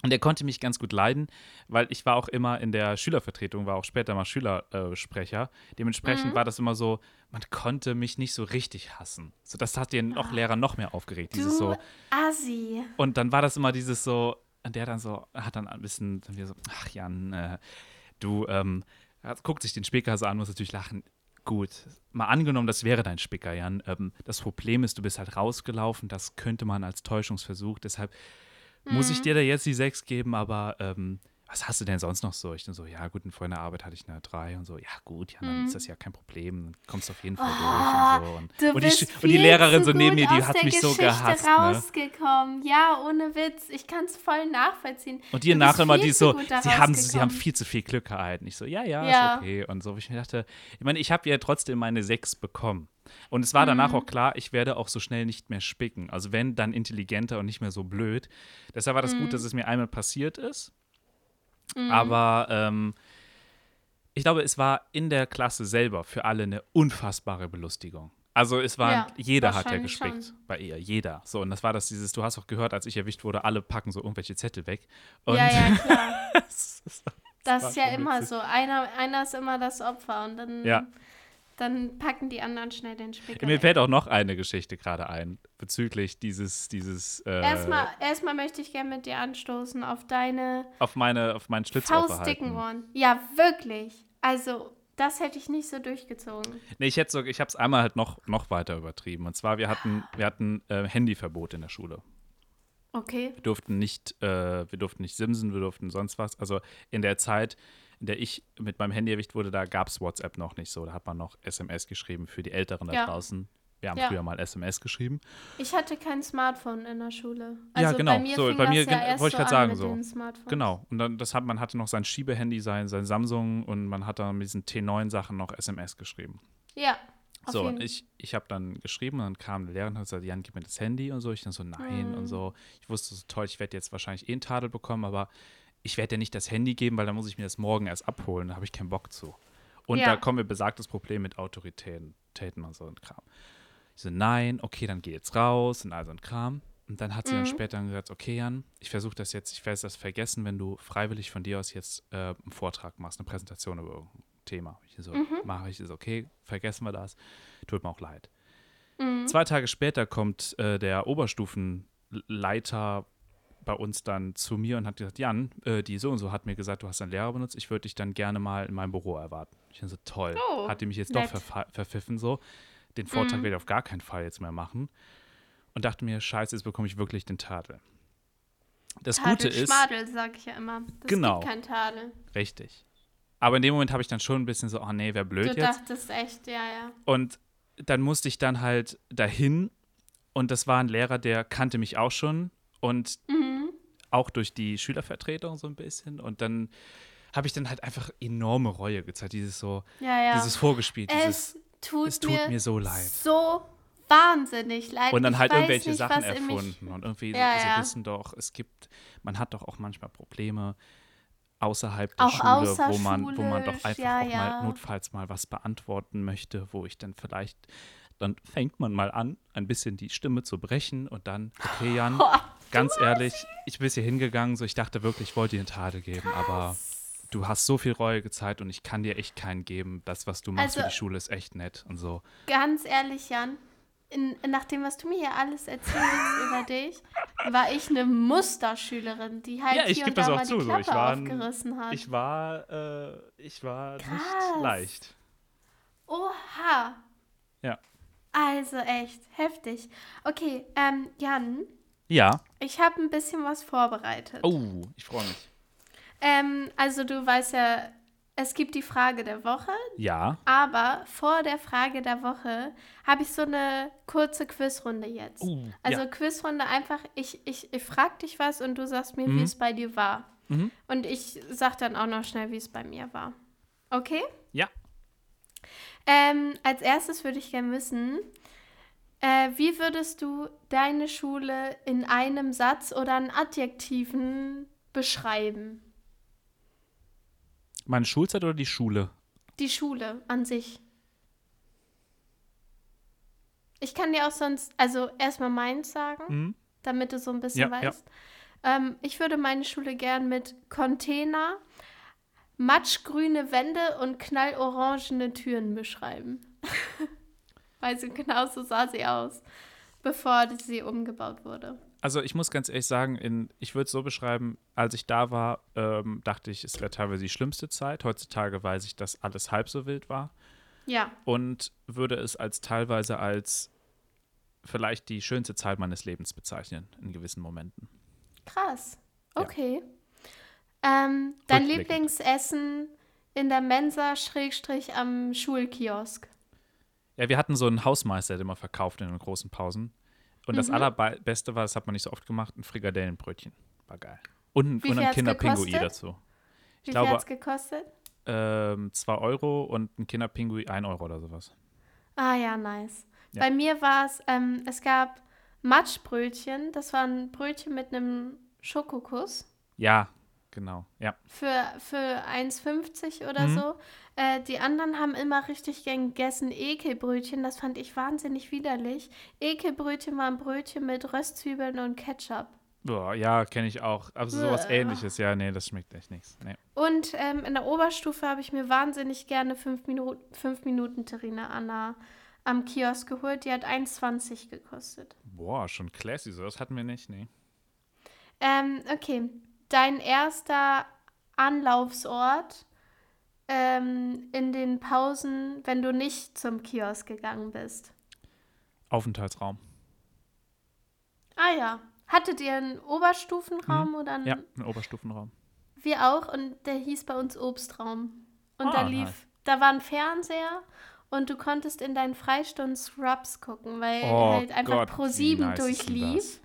Und der konnte mich ganz gut leiden, weil ich war auch immer in der Schülervertretung, war auch später mal Schülersprecher. Dementsprechend Mhm. war das immer so, man konnte mich nicht so richtig hassen. So, das hat den noch Lehrer noch mehr aufgeregt. Dieses Ah. Du so, Assi. und dann war das immer dieses so, und der dann so, hat dann ein bisschen, dann wieder so, ach Jan, äh, du, ähm, guckt sich den Spicker so an, muss natürlich lachen. Gut, mal angenommen, das wäre dein Spicker, Jan. Ähm, das Problem ist, du bist halt rausgelaufen, das könnte man als Täuschungsversuch, deshalb muss ich dir da jetzt die sechs geben, aber ähm, was hast du denn sonst noch so? Ich dann so, ja gut, vor der Arbeit hatte ich eine drei und so, ja gut, ja, dann ist das ja kein Problem, dann kommst du auf jeden Fall durch und so. Und, und, die, und die Lehrerin so neben mir, die hat mich so Geschichte gehasst. Ne? rausgekommen. Ja, ohne Witz. Ich kann es voll nachvollziehen. Und die Du nachher immer, die so, sie haben, sie haben viel zu viel Glück gehalten. Ich so, ja, ja, Ja. ist okay. Und so, wo ich mir dachte, ich meine, ich habe ja trotzdem meine sechs bekommen. Und es war danach Mhm. auch klar, ich werde auch so schnell nicht mehr spicken. Also wenn, dann intelligenter und nicht mehr so blöd. Deshalb war das Mhm. gut, dass es mir einmal passiert ist. Aber ähm, ich glaube, es war in der Klasse selber für alle eine unfassbare Belustigung. Also es war, Ja, jeder hat ja gespickt schon. bei ihr, jeder. So, und das war das dieses, du hast auch gehört, als ich erwischt wurde, alle packen so irgendwelche Zettel weg. Und ja, ja, klar. das ist- Das war ist ja immer so. Einer, einer ist immer das Opfer und dann, Ja. Dann packen die anderen schnell den Spicker. Mir fällt auch noch eine Geschichte gerade ein, bezüglich dieses, dieses äh, Erstmal, erstmal möchte ich gerne mit dir anstoßen auf deine auf meine, auf meinen faustdicken Schlitzaufverhalten. Ohren. Ja, wirklich. Also, das hätte ich nicht so durchgezogen. Nee, ich hätte so, ich habe es einmal halt noch, noch weiter übertrieben. Und zwar, wir hatten, wir hatten äh, Handyverbot in der Schule. Okay. Wir durften nicht, äh, wir durften nicht simsen, wir durften sonst was. Also in der Zeit, in der ich mit meinem Handy erwischt wurde, da gab es WhatsApp noch nicht so. Da hat man noch SMS geschrieben für die Älteren da Ja. draußen. Wir haben Ja. früher mal SMS geschrieben. Ich hatte kein Smartphone in der Schule. Ja, Also genau. Bei mir So, bei mir ja wollte ich grad sagen, so. Genau. Und dann das hat, man hatte noch sein Schiebehandy, sein, sein Samsung und man hat dann mit diesen T9-Sachen noch SMS geschrieben. Ja. So, und ich, ich habe dann geschrieben und dann kam eine Lehrerin und hat gesagt, Jan, gib mir das Handy und so. Ich dann so, nein Mhm. und so. Ich wusste so toll, ich werde jetzt wahrscheinlich eh einen Tadel bekommen, aber ich werde dir nicht das Handy geben, weil dann muss ich mir das morgen erst abholen. Da habe ich keinen Bock zu. Und Ja. da kommen wir besagtes Problem mit Autoritäten Täten und so ein Kram. Ich so, nein, okay, dann geh jetzt raus und all so ein Kram. Und dann hat sie dann Mhm. später gesagt, okay, Jan, ich versuche das jetzt, ich werde das vergessen, wenn du freiwillig von dir aus jetzt äh, einen Vortrag machst, eine Präsentation über irgendein Thema. Ich so, Mhm. mache ich, ist okay, vergessen wir das. Tut mir auch leid. Mhm. Zwei Tage später kommt äh, der Oberstufenleiter bei uns dann zu mir und hat gesagt, Jan, äh, die so und so hat mir gesagt, du hast einen Lehrer benutzt, ich würde dich dann gerne mal in meinem Büro erwarten. Ich dachte so, toll, Oh, hat die mich jetzt nett. doch verfa- verpfiffen so. Den Vortrag Mhm. werde ich auf gar keinen Fall jetzt mehr machen. Und dachte mir, scheiße, jetzt bekomme ich wirklich den Tadel. Das Gute Tadel, ist, Schmadel, sag ich ja immer. Das Genau. gibt kein Tadel. richtig. Aber in dem Moment habe ich dann schon ein bisschen so, oh nee, wer blöd du jetzt. dachtest echt, ja, ja. Und dann musste ich dann halt dahin und das war ein Lehrer, der kannte mich auch schon und Mhm. Auch durch die Schülervertretung so ein bisschen. Und dann habe ich dann halt einfach enorme Reue gezeigt, dieses so, Ja, ja. dieses Vorgespiel, dieses es tut, es tut mir so leid. So wahnsinnig leid. und dann Ich halt irgendwelche nicht, Sachen erfunden und irgendwie Ja, sie ja. wissen doch, es gibt, man hat doch auch manchmal Probleme außerhalb der Auch Schule, wo man, wo man doch einfach ja, auch ja. mal notfalls mal was beantworten möchte, wo ich dann vielleicht, dann fängt man mal an, ein bisschen die Stimme zu brechen und dann, okay, Jan, ganz ehrlich, ich bin hier hingegangen, so ich dachte wirklich, ich wollte dir eine Tadel geben, aber du hast so viel Reue gezeigt und ich kann dir echt keinen geben. Das, was du machst für Also- die Schule, ist echt nett und so. Ganz ehrlich, Jan, in, nach dem, was du mir hier alles erzählst über dich, war ich eine Musterschülerin, die halt Ja, ich hier gebe und das da auch mal zu, die so. Klappe Ich war aufgerissen hat. Ich war, äh, ich war Krass. nicht leicht. Oha. Ja. Also echt heftig. Okay, ähm, Jan, Ja. ich habe ein bisschen was vorbereitet. Oh, ich freue mich. Ähm, also du weißt ja, es gibt die Frage der Woche, Ja. aber vor der Frage der Woche habe ich so eine kurze Quizrunde jetzt. Oh, also ja. Quizrunde einfach, ich, ich, ich frage dich was und du sagst mir, wie Mhm. es bei dir war. Mhm. Und ich sag dann auch noch schnell, wie es bei mir war. Okay? Ja. Ähm, als erstes würde ich gerne wissen, äh, wie würdest du deine Schule in einem Satz oder in Adjektiven beschreiben? Meine Schulzeit oder die Schule? Die Schule an sich. Ich kann dir auch sonst, also erstmal meins sagen, Mhm. damit du so ein bisschen Ja, ja. weißt. Ähm, ich würde meine Schule gern mit Container, matschgrüne Wände und knallorangene Türen beschreiben. Weil so genau so sah sie aus, bevor sie umgebaut wurde. Also ich muss ganz ehrlich sagen, in, ich würde es so beschreiben, als ich da war, ähm, dachte ich, es wäre teilweise die schlimmste Zeit. Heutzutage weiß ich, dass alles halb so wild war. Ja, Und würde es als teilweise als vielleicht die schönste Zeit meines Lebens bezeichnen, in gewissen Momenten. krass. Ja. Okay. Ähm, dein. Lieblingsessen in der Mensa Schrägstrich am Schulkiosk. Ja, wir hatten so einen Hausmeister, der immer verkauft in den großen Pausen. Und Mhm. das allerbeste war, das hat man nicht so oft gemacht, ein Frikadellenbrötchen. War geil. Und, Wie und ein hat's Kinderpingui gekostet? dazu. Wie Ich viel glaube, hat es gekostet? ähm, 2 Euro und ein Kinderpingui 1 Euro oder sowas. Ah ja, nice. Ja. Bei mir war es, ähm, es gab Matschbrötchen. Das war ein Brötchen mit einem Schokokuss Ja, genau. Ja. für, für 1,50 oder Mhm. so. Äh, die anderen haben immer richtig gern gegessen Ekelbrötchen. Das fand ich wahnsinnig widerlich. Ekelbrötchen waren Brötchen mit Röstzwiebeln und Ketchup. Boah, ja, kenne ich auch. Aber sowas Bäh. ähnliches. Ja, nee, das schmeckt echt nichts. Nee. Und ähm, in der Oberstufe habe ich mir wahnsinnig gerne 5 Minuten, fünf Minuten Terrine Anna am Kiosk geholt. Die hat 1,20 gekostet. Boah, schon classy. So, das hatten wir nicht. Nee. Ähm, okay. Dein erster Anlaufsort ähm, in den Pausen, wenn du nicht zum Kiosk gegangen bist. Aufenthaltsraum. Ah ja. Hattet ihr einen Oberstufenraum oder einen, Mhm. Ja, ein Oberstufenraum. Wir auch und der hieß bei uns Obstraum. Und da Ah, lief, nice. da war ein Fernseher und du konntest in deinen Freistunden Scrubs gucken, weil Oh halt einfach Gott, Pro wie 7 nice durchlief.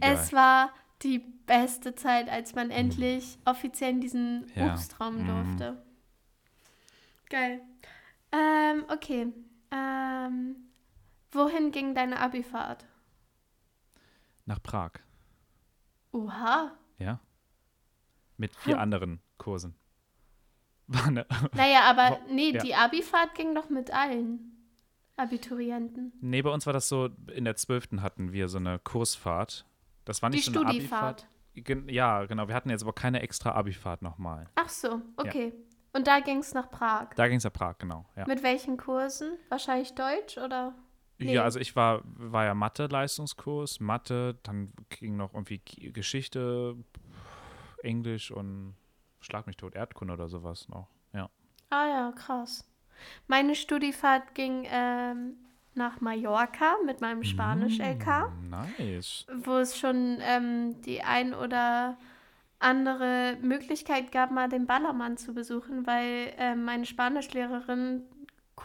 Es war die beste Zeit, als man endlich offiziell in diesen Ja. Obstraum Mhm. durfte. Geil. Ähm, okay. Ähm, wohin ging deine Abifahrt? Nach Prag. Oha. Ja. Mit vier Hm. anderen Kursen. War eine, Naja, aber nee, ja. die Abifahrt ging doch mit allen Abiturienten. nee, bei uns war das so, in der 12. hatten wir so eine Kursfahrt. Das war Die nicht so eine. Abifahrt. Ja, genau. Wir hatten jetzt aber keine extra Abifahrt nochmal. Ach so, okay. Und da ging es nach Prag. Da ging es nach Prag, genau. Ja. Mit welchen Kursen? Wahrscheinlich Deutsch oder? Nee. Ja, also ich war, war ja Mathe-Leistungskurs, Mathe, dann ging noch irgendwie Geschichte, Englisch und Schlag mich tot, Erdkunde oder sowas noch. Ja. Ah ja, krass. Meine Studifahrt ging ähm, nach Mallorca mit meinem Spanisch-LK, Mm, Nice. wo es schon ähm, die ein oder andere Möglichkeit gab, mal den Ballermann zu besuchen, weil ähm, meine Spanischlehrerin,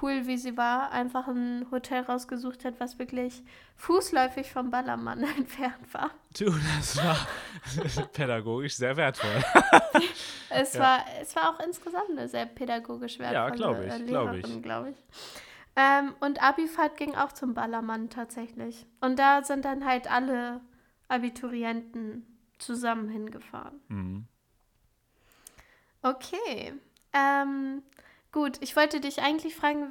cool wie sie war, einfach ein Hotel rausgesucht hat, was wirklich fußläufig vom Ballermann entfernt war. Du, das war pädagogisch sehr wertvoll. Es, Ja. war, es war auch insgesamt eine sehr pädagogisch wertvolle glaub ich, äh, glaub ich. Lehrerin, glaube ich. Ähm, und Abifahrt ging auch zum Ballermann tatsächlich. Und da sind dann halt alle Abiturienten zusammen hingefahren. Mhm. Okay. Ähm, gut, ich wollte dich eigentlich fragen,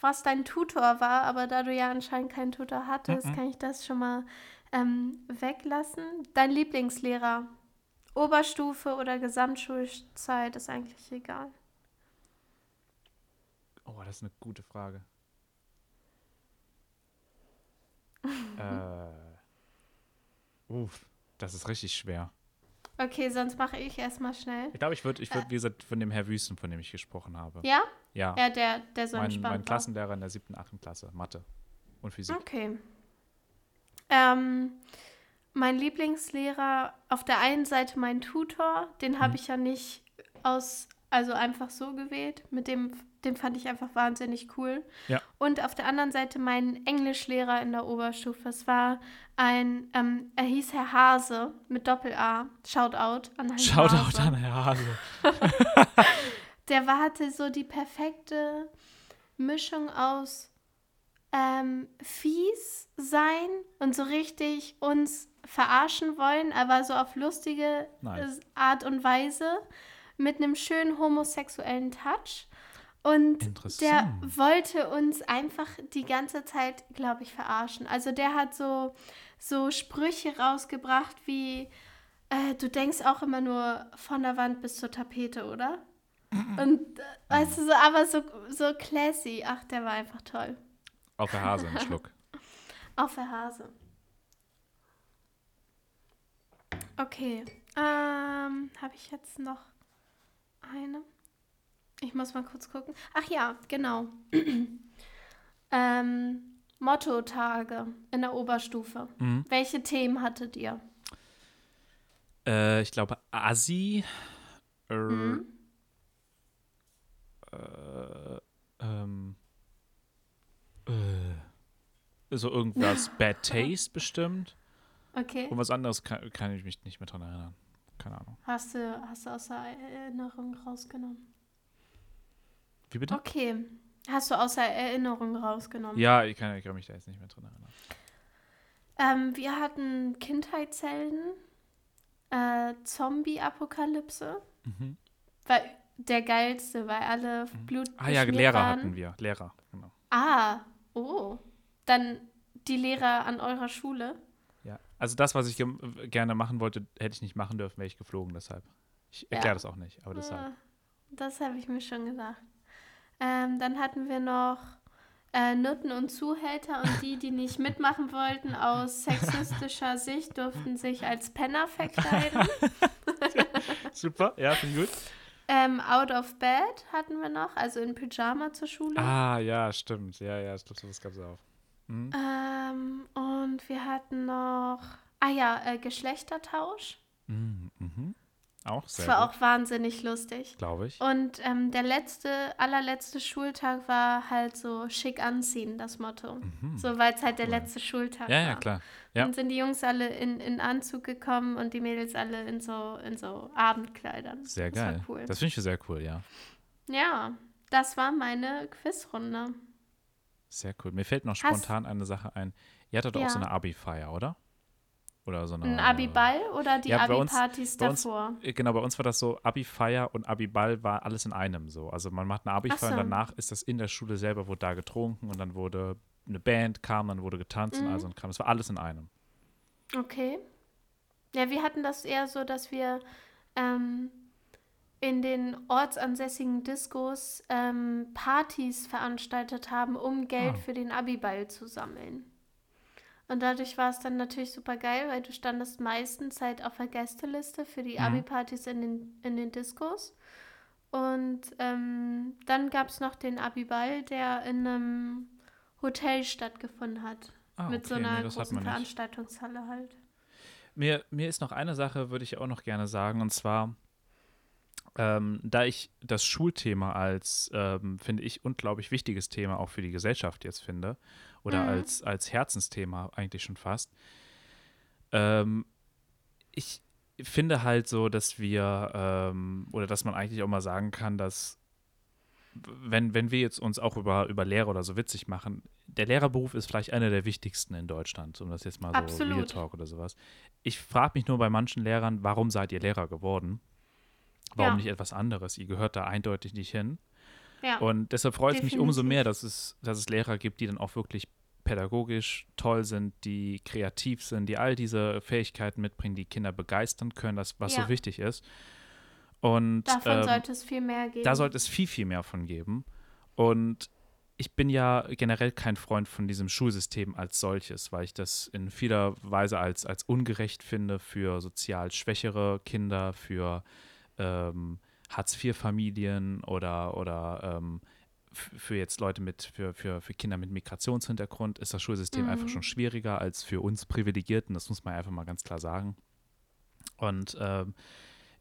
was dein Tutor war, aber da du ja anscheinend keinen Tutor hattest, Mhm. kann ich das schon mal ähm, weglassen. Dein Lieblingslehrer? Oberstufe oder Gesamtschulzeit ist eigentlich egal. Oh, das ist eine gute Frage. äh. Uff. Das ist richtig schwer. Okay, sonst mache ich erstmal schnell. Ich glaube, ich würde, ich würd, wie gesagt, von dem Herr Wüsten, von dem ich gesprochen habe. Ja? Ja. Ja, der, der so mein, mein. Klassenlehrer in der siebten, achten Klasse, Mathe und Physik. Okay. Ähm, mein Lieblingslehrer, auf der einen Seite mein Tutor, den habe Mhm. ich ja nicht aus, also einfach so gewählt. Mit dem, den fand ich einfach wahnsinnig cool. Ja. Und auf der anderen Seite mein Englischlehrer in der Oberstufe. Es war ein, ähm, er hieß Herr Hase mit Doppel-A. Shoutout an Herrn Schaut auch Hase. dann, Herr Hase. Der war, hatte so die perfekte Mischung aus ähm, fies sein und so richtig uns verarschen wollen, aber so auf lustige äh, Art und Weise mit einem schönen homosexuellen Touch. Und der wollte uns einfach die ganze Zeit, glaube ich, verarschen. Also der hat so, so Sprüche rausgebracht wie, äh, du denkst auch immer nur von der Wand bis zur Tapete, oder? Und äh, weißt du, so, aber so, so classy. Ach, der war einfach toll. Auf der Hase einen Schluck. Auf der Hase. Okay. Ähm, habe ich jetzt noch eine? Ich muss mal kurz gucken. Ach ja, genau. ähm, Motto-Tage in der Oberstufe. Mhm. Welche Themen hattet ihr? Äh, ich glaube, Asi. Äh, Mhm. äh, ähm, äh, so irgendwas Bad Taste bestimmt. Okay. Und was anderes kann, kann ich mich nicht mehr dran erinnern. Keine Ahnung. Hast du, hast du aus der Erinnerung rausgenommen? Wie bitte? Okay. Hast du aus der Erinnerung rausgenommen? Ja, ich kann, ich kann mich da jetzt nicht mehr dran erinnern. Ähm, wir hatten Kindheitshelden, äh, Zombie-Apokalypse, Mhm. war der geilste, weil alle Blut Ah ja, Lehrer waren. hatten wir. Lehrer, genau. Ah, oh. Dann die Lehrer an eurer Schule. Also das, was ich gerne machen wollte, hätte ich nicht machen dürfen, wäre ich geflogen, deshalb. Ich erkläre Ja. das auch nicht, aber deshalb. Ah, das habe ich mir schon gedacht. Ähm, dann hatten wir noch äh, Nutten und Zuhälter und die, die nicht mitmachen wollten, aus sexistischer Sicht, durften sich als Penner verkleiden. Super, ja, finde ich gut. Ähm, Out of Bed hatten wir noch, also in Pyjama zur Schule. Ah, ja, stimmt. Ja, ja, ich glaube, sowas gab es auch. Mhm. Ähm, und wir hatten noch, ah ja, äh, Geschlechtertausch. Mhm. Mhm. Auch Das sehr war gut, auch wahnsinnig lustig. glaube ich. Und ähm, der letzte, allerletzte Schultag war halt so schick anziehen, das Motto. Mhm. So, weil es halt der Cool. letzte Schultag Ja, war. ja, klar. Ja. Dann sind die Jungs alle in, in Anzug gekommen und die Mädels alle in so, in so Abendkleidern. Sehr das geil. War cool. Das finde ich sehr cool, ja. ja, das war meine Quizrunde. Sehr cool. Mir fällt noch Hast- spontan eine Sache ein. Ihr hattet auch so Ja. eine Abi-Feier, oder? Oder so eine. Ein Abi-Ball oder die Ja, Abi-Partys bei uns- davor? Äh, Genau, bei uns war das so, Abi-Feier und Abi-Ball war alles in einem so. Also man macht eine Abi-Feier so. und danach ist das in der Schule selber, wurde da getrunken und dann wurde eine Band kam, dann wurde getanzt und Mhm. all so ein Kram. Das war alles in einem. Okay. Ja, wir hatten das eher so, dass wir ähm, in den ortsansässigen Diskos ähm, Partys veranstaltet haben, um Geld Ah. für den Abiball zu sammeln. Und dadurch war es dann natürlich super geil, weil du standest meistens halt auf der Gästeliste für die Mhm. Abi-Partys in den, in den Diskos. Und ähm, dann gab es noch den Abiball, der in einem Hotel stattgefunden hat. Ah, mit so okay, einer nee, großen. Veranstaltungshalle halt. Mir, mir ist noch eine Sache, würde ich auch noch gerne sagen, und zwar, ähm, da ich das Schulthema als, ähm, finde ich, unglaublich wichtiges Thema auch für die Gesellschaft jetzt finde, oder Mhm. als, als Herzensthema eigentlich schon fast, ähm, ich finde halt so, dass wir, ähm, oder dass man eigentlich auch mal sagen kann, dass wenn, wenn wir jetzt uns auch über, über Lehrer oder so witzig machen, der Lehrerberuf ist vielleicht einer der wichtigsten in Deutschland, um das jetzt mal so Absolut. Real Talk oder sowas. Ich frage mich nur bei manchen Lehrern, warum seid ihr Lehrer geworden? Warum Ja. nicht etwas anderes? Ihr gehört da eindeutig nicht hin. Ja. Und deshalb freut es mich umso mehr, dass es, dass es Lehrer gibt, die dann auch wirklich pädagogisch toll sind, die kreativ sind, die all diese Fähigkeiten mitbringen, die Kinder begeistern können, das, was Ja. so wichtig ist. Und Davon ähm, sollte es viel mehr geben. da sollte es viel, viel mehr von geben. Und ich bin ja generell kein Freund von diesem Schulsystem als solches, weil ich das in vieler Weise als, als ungerecht finde für sozial schwächere Kinder, für ähm, Hartz-IV-Familien oder, oder ähm, für jetzt Leute mit, für, für, für Kinder mit Migrationshintergrund ist das Schulsystem Mhm. einfach schon schwieriger als für uns Privilegierten. Das muss man einfach mal ganz klar sagen. Und ähm,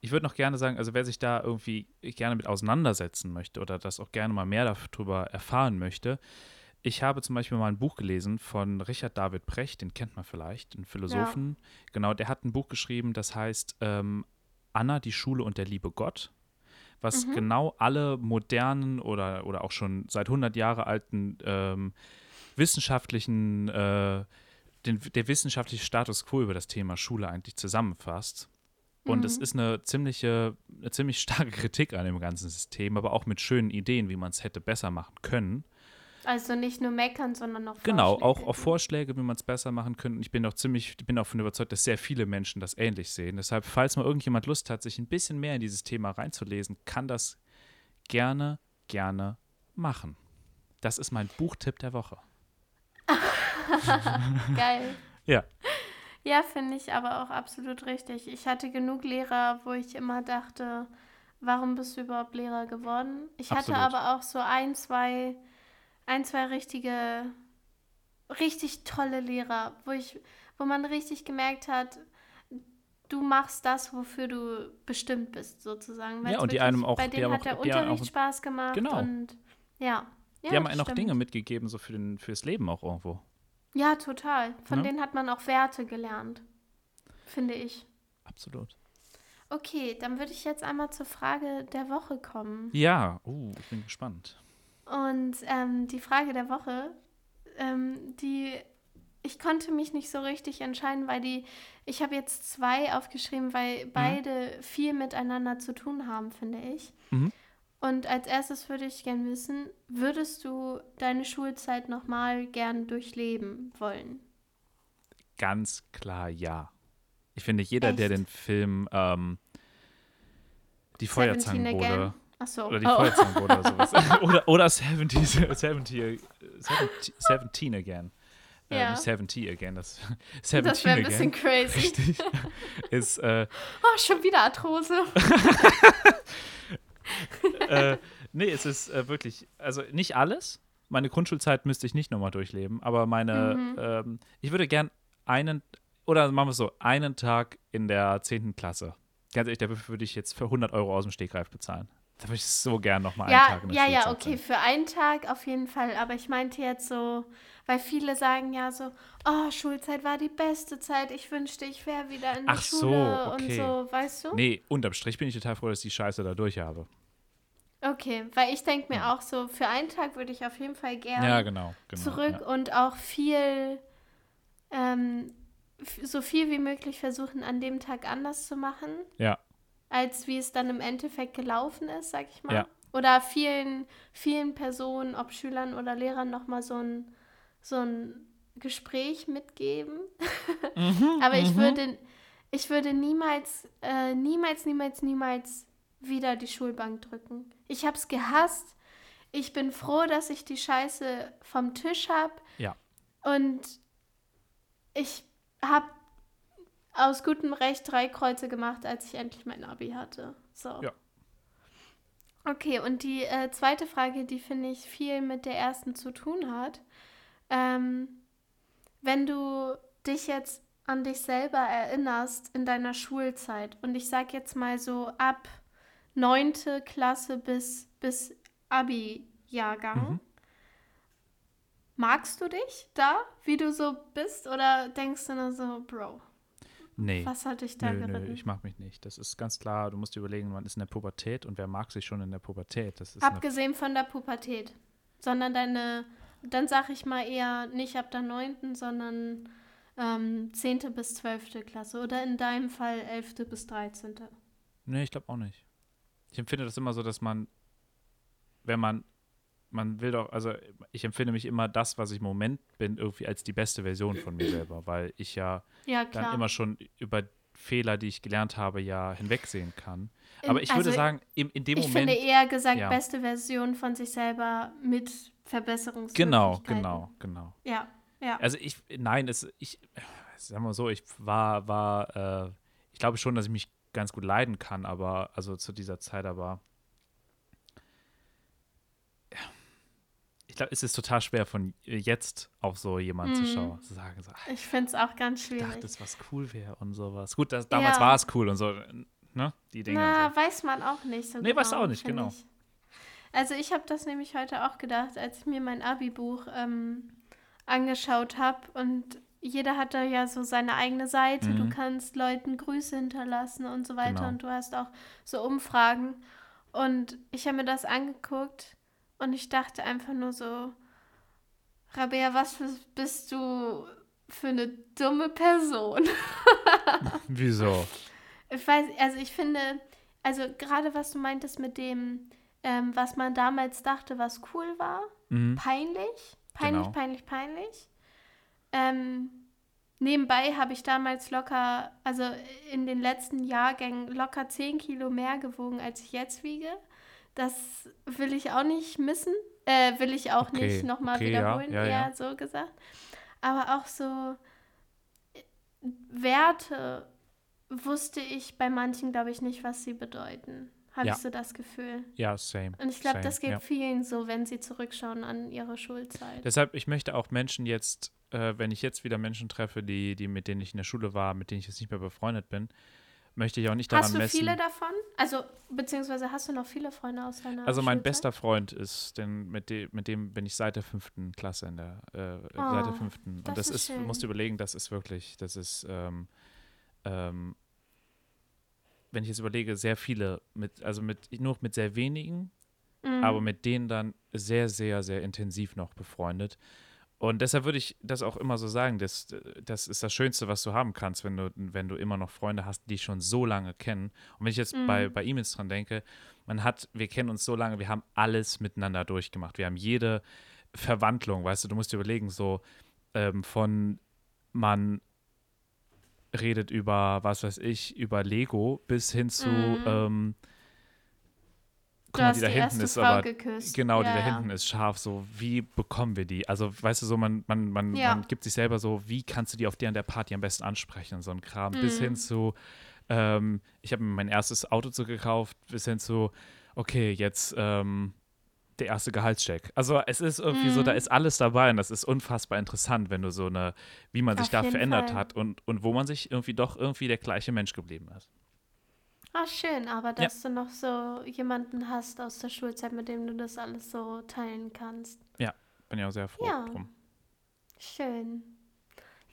ich würde noch gerne sagen, also wer sich da irgendwie gerne mit auseinandersetzen möchte oder das auch gerne mal mehr darüber erfahren möchte, ich habe zum Beispiel mal ein Buch gelesen von Richard David Precht, den kennt man vielleicht, einen Philosophen. Genau, der hat ein Buch geschrieben, das heißt ähm, Anna, die Schule und der liebe Gott, was Mhm. genau alle modernen oder, oder auch schon seit 100 Jahre alten ähm, wissenschaftlichen, äh, den, der wissenschaftliche Status quo über das Thema Schule eigentlich zusammenfasst. Und es Mhm. ist eine ziemliche, eine ziemlich starke Kritik an dem ganzen System, aber auch mit schönen Ideen, wie man es hätte besser machen können. Also nicht nur meckern, sondern auch Genau, auch, Vorschläge. auch Vorschläge, wie man es besser machen könnte. Und ich bin auch ziemlich, ich bin davon überzeugt, dass sehr viele Menschen das ähnlich sehen. Deshalb, falls mal irgendjemand Lust hat, sich ein bisschen mehr in dieses Thema reinzulesen, kann das gerne, gerne machen. Das ist mein Buchtipp der Woche. Geil. Ja. Ja, finde ich aber auch absolut richtig. Ich hatte genug Lehrer, wo ich immer dachte, warum bist du überhaupt Lehrer geworden? Ich hatte Absolut. aber auch so ein, zwei, ein, zwei richtige, richtig tolle Lehrer, wo ich, wo man richtig gemerkt hat, du machst das, wofür du bestimmt bist, sozusagen. Weil's Ja, und die wirklich- einem auch- bei denen hat der auch- haben Unterricht auch- Spaß gemacht Genau. und ja. ja Die haben das einen auch. Dinge mitgegeben, so für den, fürs Leben auch irgendwo. Ja, total. Von Ne? denen hat man auch Werte gelernt, finde ich. Absolut. Okay, dann würde ich jetzt einmal zur Frage der Woche kommen. Ja, uh, ich bin gespannt. Und ähm, die Frage der Woche, ähm, die ich konnte mich nicht so richtig entscheiden, weil die, ich habe jetzt zwei aufgeschrieben, weil beide viel miteinander zu tun haben, finde ich. Mhm. Und als erstes würde ich gern wissen, würdest du deine Schulzeit nochmal gern durchleben wollen? Ganz klar ja. Ich finde, jeder, der Echt? den Film ähm, Die Feuerzangenbowle Again? Achso. oder die oh. Feuerzangenbowle oder sowas. oder, oder 70, 70, 70, 17 again. Äh, Ja. nicht 70 again, das 17 Das wäre ein again. bisschen crazy. Richtig. Ist, äh, Oh, schon wieder Arthrose. äh, nee, es ist äh, wirklich, also nicht alles. Meine Grundschulzeit müsste ich nicht nochmal durchleben, aber meine, Mhm. ähm, ich würde gern einen, oder machen wir es so, einen Tag in der 10. Klasse. Ganz ehrlich, dafür würde ich jetzt für 100 Euro aus dem Stegreif bezahlen. Da würde ich so gern nochmal einen Ja, Tag in der ja, ja, Schulzeit okay, sein. für einen Tag auf jeden Fall. Aber ich meinte jetzt so, weil viele sagen ja so, oh, Schulzeit war die beste Zeit. Ich wünschte, ich wäre wieder in der Ach so, Schule okay. und so, weißt du? Nee, unterm Strich bin ich total froh, dass ich die Scheiße da durch habe. Okay, weil ich denke mir auch so, für einen Tag würde ich auf jeden Fall gerne Ja, genau. genau zurück Ja. und auch viel, ähm, so viel wie möglich versuchen, an dem Tag anders zu machen. ja, als wie es dann im Endeffekt gelaufen ist, sag ich mal. Ja. Oder vielen, vielen Personen, ob Schülern oder Lehrern, nochmal so ein, so ein Gespräch mitgeben. Mhm, Aber ich würde, ich würde niemals, äh, niemals, niemals, niemals wieder die Schulbank drücken. Ich habe es gehasst. Ich bin froh, dass ich die Scheiße vom Tisch habe. Ja. Und ich habe aus gutem Recht drei Kreuze gemacht, als ich endlich mein Abi hatte. So. Ja. Okay, und die äh, zweite Frage, die finde ich viel mit der ersten zu tun hat. Ähm, wenn du dich jetzt an dich selber erinnerst in deiner Schulzeit und ich sag jetzt mal so ab neunte Klasse bis, bis Abi-Jahrgang, Mhm. magst du dich da, wie du so bist oder denkst du nur so, Bro, Nee. was hat dich da Nö, geritten? nö, ich mag mich nicht. Das ist ganz klar, du musst dir überlegen, man ist in der Pubertät und wer mag sich schon in der Pubertät? Das ist Abgesehen von der Pubertät, sondern deine, dann sag ich mal eher nicht ab der neunten, sondern ähm, 10. bis 12. Klasse oder in deinem Fall 11. bis 13. Nee, ich glaube auch nicht. Ich empfinde das immer so, dass man, wenn man, man will doch, also ich empfinde mich immer das, was ich im Moment bin, irgendwie als die beste Version von mir selber, weil ich ja Ja, dann immer schon über Fehler, die ich gelernt habe, ja hinwegsehen kann. In- Aber ich würde also sagen, in, in dem ich Moment. finde eher gesagt, ja. beste Version von sich selber mit Verbesserungsmöglichkeiten. Genau, genau, genau. Ja, ja. Also ich, nein, es, ich, sagen wir so, ich war, war, äh, ich glaube schon, dass ich mich ganz gut leiden kann, aber, also zu dieser Zeit, aber ja, ich glaube, es ist total schwer von jetzt auf so jemanden zu Mhm. schauen, zu sagen, so, Ich finde es auch ganz ich schwierig. dachte, das was cool wäre und sowas. Gut, das, damals Ja. war es cool und so, ne, die Dinge. Na, so. weiß man auch nicht so Nee, genau. weißt du auch nicht, genau. Ich. Also ich habe das nämlich heute auch gedacht, als ich mir mein Abi-Buch ähm, angeschaut habe und jeder hat da ja so seine eigene Seite. Du Mhm. kannst Leuten Grüße hinterlassen und so weiter Genau. und du hast auch so Umfragen. Und ich habe mir das angeguckt und ich dachte einfach nur so, Rabea, was für, bist du für eine dumme Person? Wieso? Ich weiß, also ich finde, also gerade was du meintest mit dem, ähm, was man damals dachte, was cool war, Mhm. peinlich, peinlich, Genau. peinlich, peinlich. Ähm, nebenbei habe ich damals locker, also in den letzten Jahrgängen locker 10 Kilo mehr gewogen, als ich jetzt wiege. Das will ich auch nicht missen, äh, will ich auch Okay, nicht nochmal okay, ja, wiederholen, ja, eher ja. so gesagt. Aber auch so Werte wusste ich bei manchen, glaube ich, nicht, was sie bedeuten. Habe Ja. ich so das Gefühl. Ja, same. Und ich glaube, das geht ja. vielen so, wenn sie zurückschauen an ihre Schulzeit. Deshalb, ich möchte auch Menschen jetzt, äh, wenn ich jetzt wieder Menschen treffe, die, die, mit denen ich in der Schule war, mit denen ich jetzt nicht mehr befreundet bin, möchte ich auch nicht daran Hast du messen. viele davon? Also, beziehungsweise hast du noch viele Freunde aus deiner also mein Schulzeit? bester Freund ist, denn mit, dem, mit dem bin ich seit der fünften Klasse in der, äh, seit Oh, der fünften. Und das das ist ist, musst du überlegen, das ist wirklich, das ist, ähm, ähm, wenn ich jetzt überlege, sehr viele, mit, also mit, nur mit sehr wenigen, Mhm. aber mit denen dann sehr, sehr, sehr intensiv noch befreundet. Und deshalb würde ich das auch immer so sagen, das, das ist das Schönste, was du haben kannst, wenn du, wenn du immer noch Freunde hast, die schon so lange kennen. Und wenn ich jetzt bei, bei ihm jetzt dran denke, man hat, wir kennen uns so lange, wir haben alles miteinander durchgemacht. Wir haben jede Verwandlung, weißt du, du musst dir überlegen, so ähm, von man redet über, was weiß ich, über Lego bis hin zu, Mhm. ähm, guck mal, die die da hinten ist Frau aber geküsst. Genau, die ja, da ja. hinten ist scharf. So, wie bekommen wir die? Also, weißt du, so, man, man, man, Ja. man gibt sich selber so, wie kannst du die auf der und der Party am besten ansprechen und so ein Kram. Bis Mhm. hin zu, ähm, ich habe mir mein erstes Auto zu gekauft, bis hin zu, okay, jetzt ähm, der erste Gehaltscheck. Also, es ist irgendwie so, da Mhm. ist alles dabei und das ist unfassbar interessant, wenn du so eine, wie man sich Auf da jeden verändert Fall. hat und, und wo man sich irgendwie doch irgendwie der gleiche Mensch geblieben ist. Ah, schön, aber dass du noch so jemanden hast aus der Schulzeit, mit dem du das alles so teilen kannst. Bin ja auch sehr froh Ja. drum. Schön.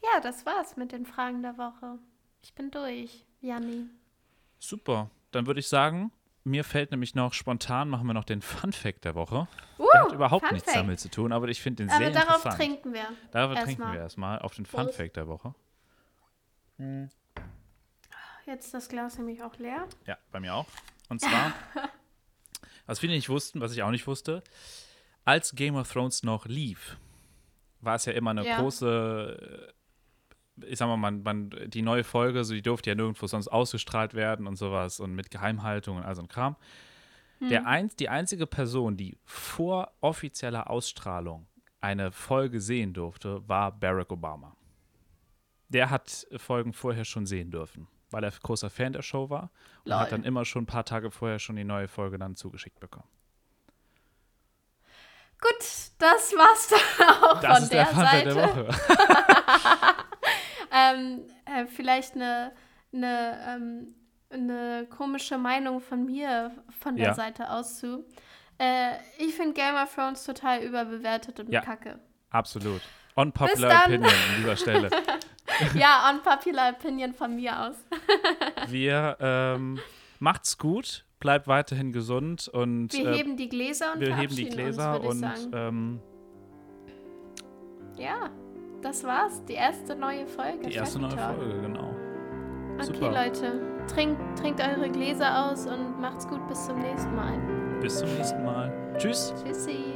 Ja, das war's mit den Fragen der Woche. Ich bin durch, Janni. Super. Dann würde ich sagen, mir fällt nämlich noch spontan, machen wir noch den Fun Fact der Woche. Uh, Der hat überhaupt Fun nichts Fact. damit zu tun, aber ich finde den Aber sehr darauf interessant. trinken wir. Darauf trinken wir erstmal auf den Fun. Fact der Woche. Jetzt ist das Glas nämlich auch leer. Ja, bei mir auch. Und zwar, was viele nicht wussten, was ich auch nicht wusste, als Game of Thrones noch lief, war es ja immer eine Ja. große, ich sag mal, man, man, die neue Folge, so die durfte ja nirgendwo sonst ausgestrahlt werden und sowas und mit Geheimhaltung und all so ein Kram. Der ein, die einzige Person, die vor offizieller Ausstrahlung eine Folge sehen durfte, war Barack Obama. Der hat Folgen vorher schon sehen dürfen, weil er großer Fan der Show war und Lol. hat dann immer schon ein paar Tage vorher schon die neue Folge dann zugeschickt bekommen. Gut, das war's dann auch Das von ist der, der Seite. der Woche. Ähm, äh, vielleicht eine, eine, ähm, eine komische Meinung von mir von der Ja. Seite aus zu. Äh, ich finde Game of Thrones total überbewertet und Ja. kacke. Absolut. Unpopular. Opinion an dieser Stelle. ja, unpopular Opinion von mir aus. Wir ähm, macht's gut, bleibt weiterhin gesund und Wir äh, heben die Gläser und wir heben die uns, Gläser ich und ähm, Ja, das war's. Die erste neue Folge. die erste neue Talk. Folge, genau. Okay, Super. Leute. Trinkt, trinkt eure Gläser aus und macht's gut. Bis zum nächsten Mal. Bis zum nächsten Mal. Tschüss. Tschüssi.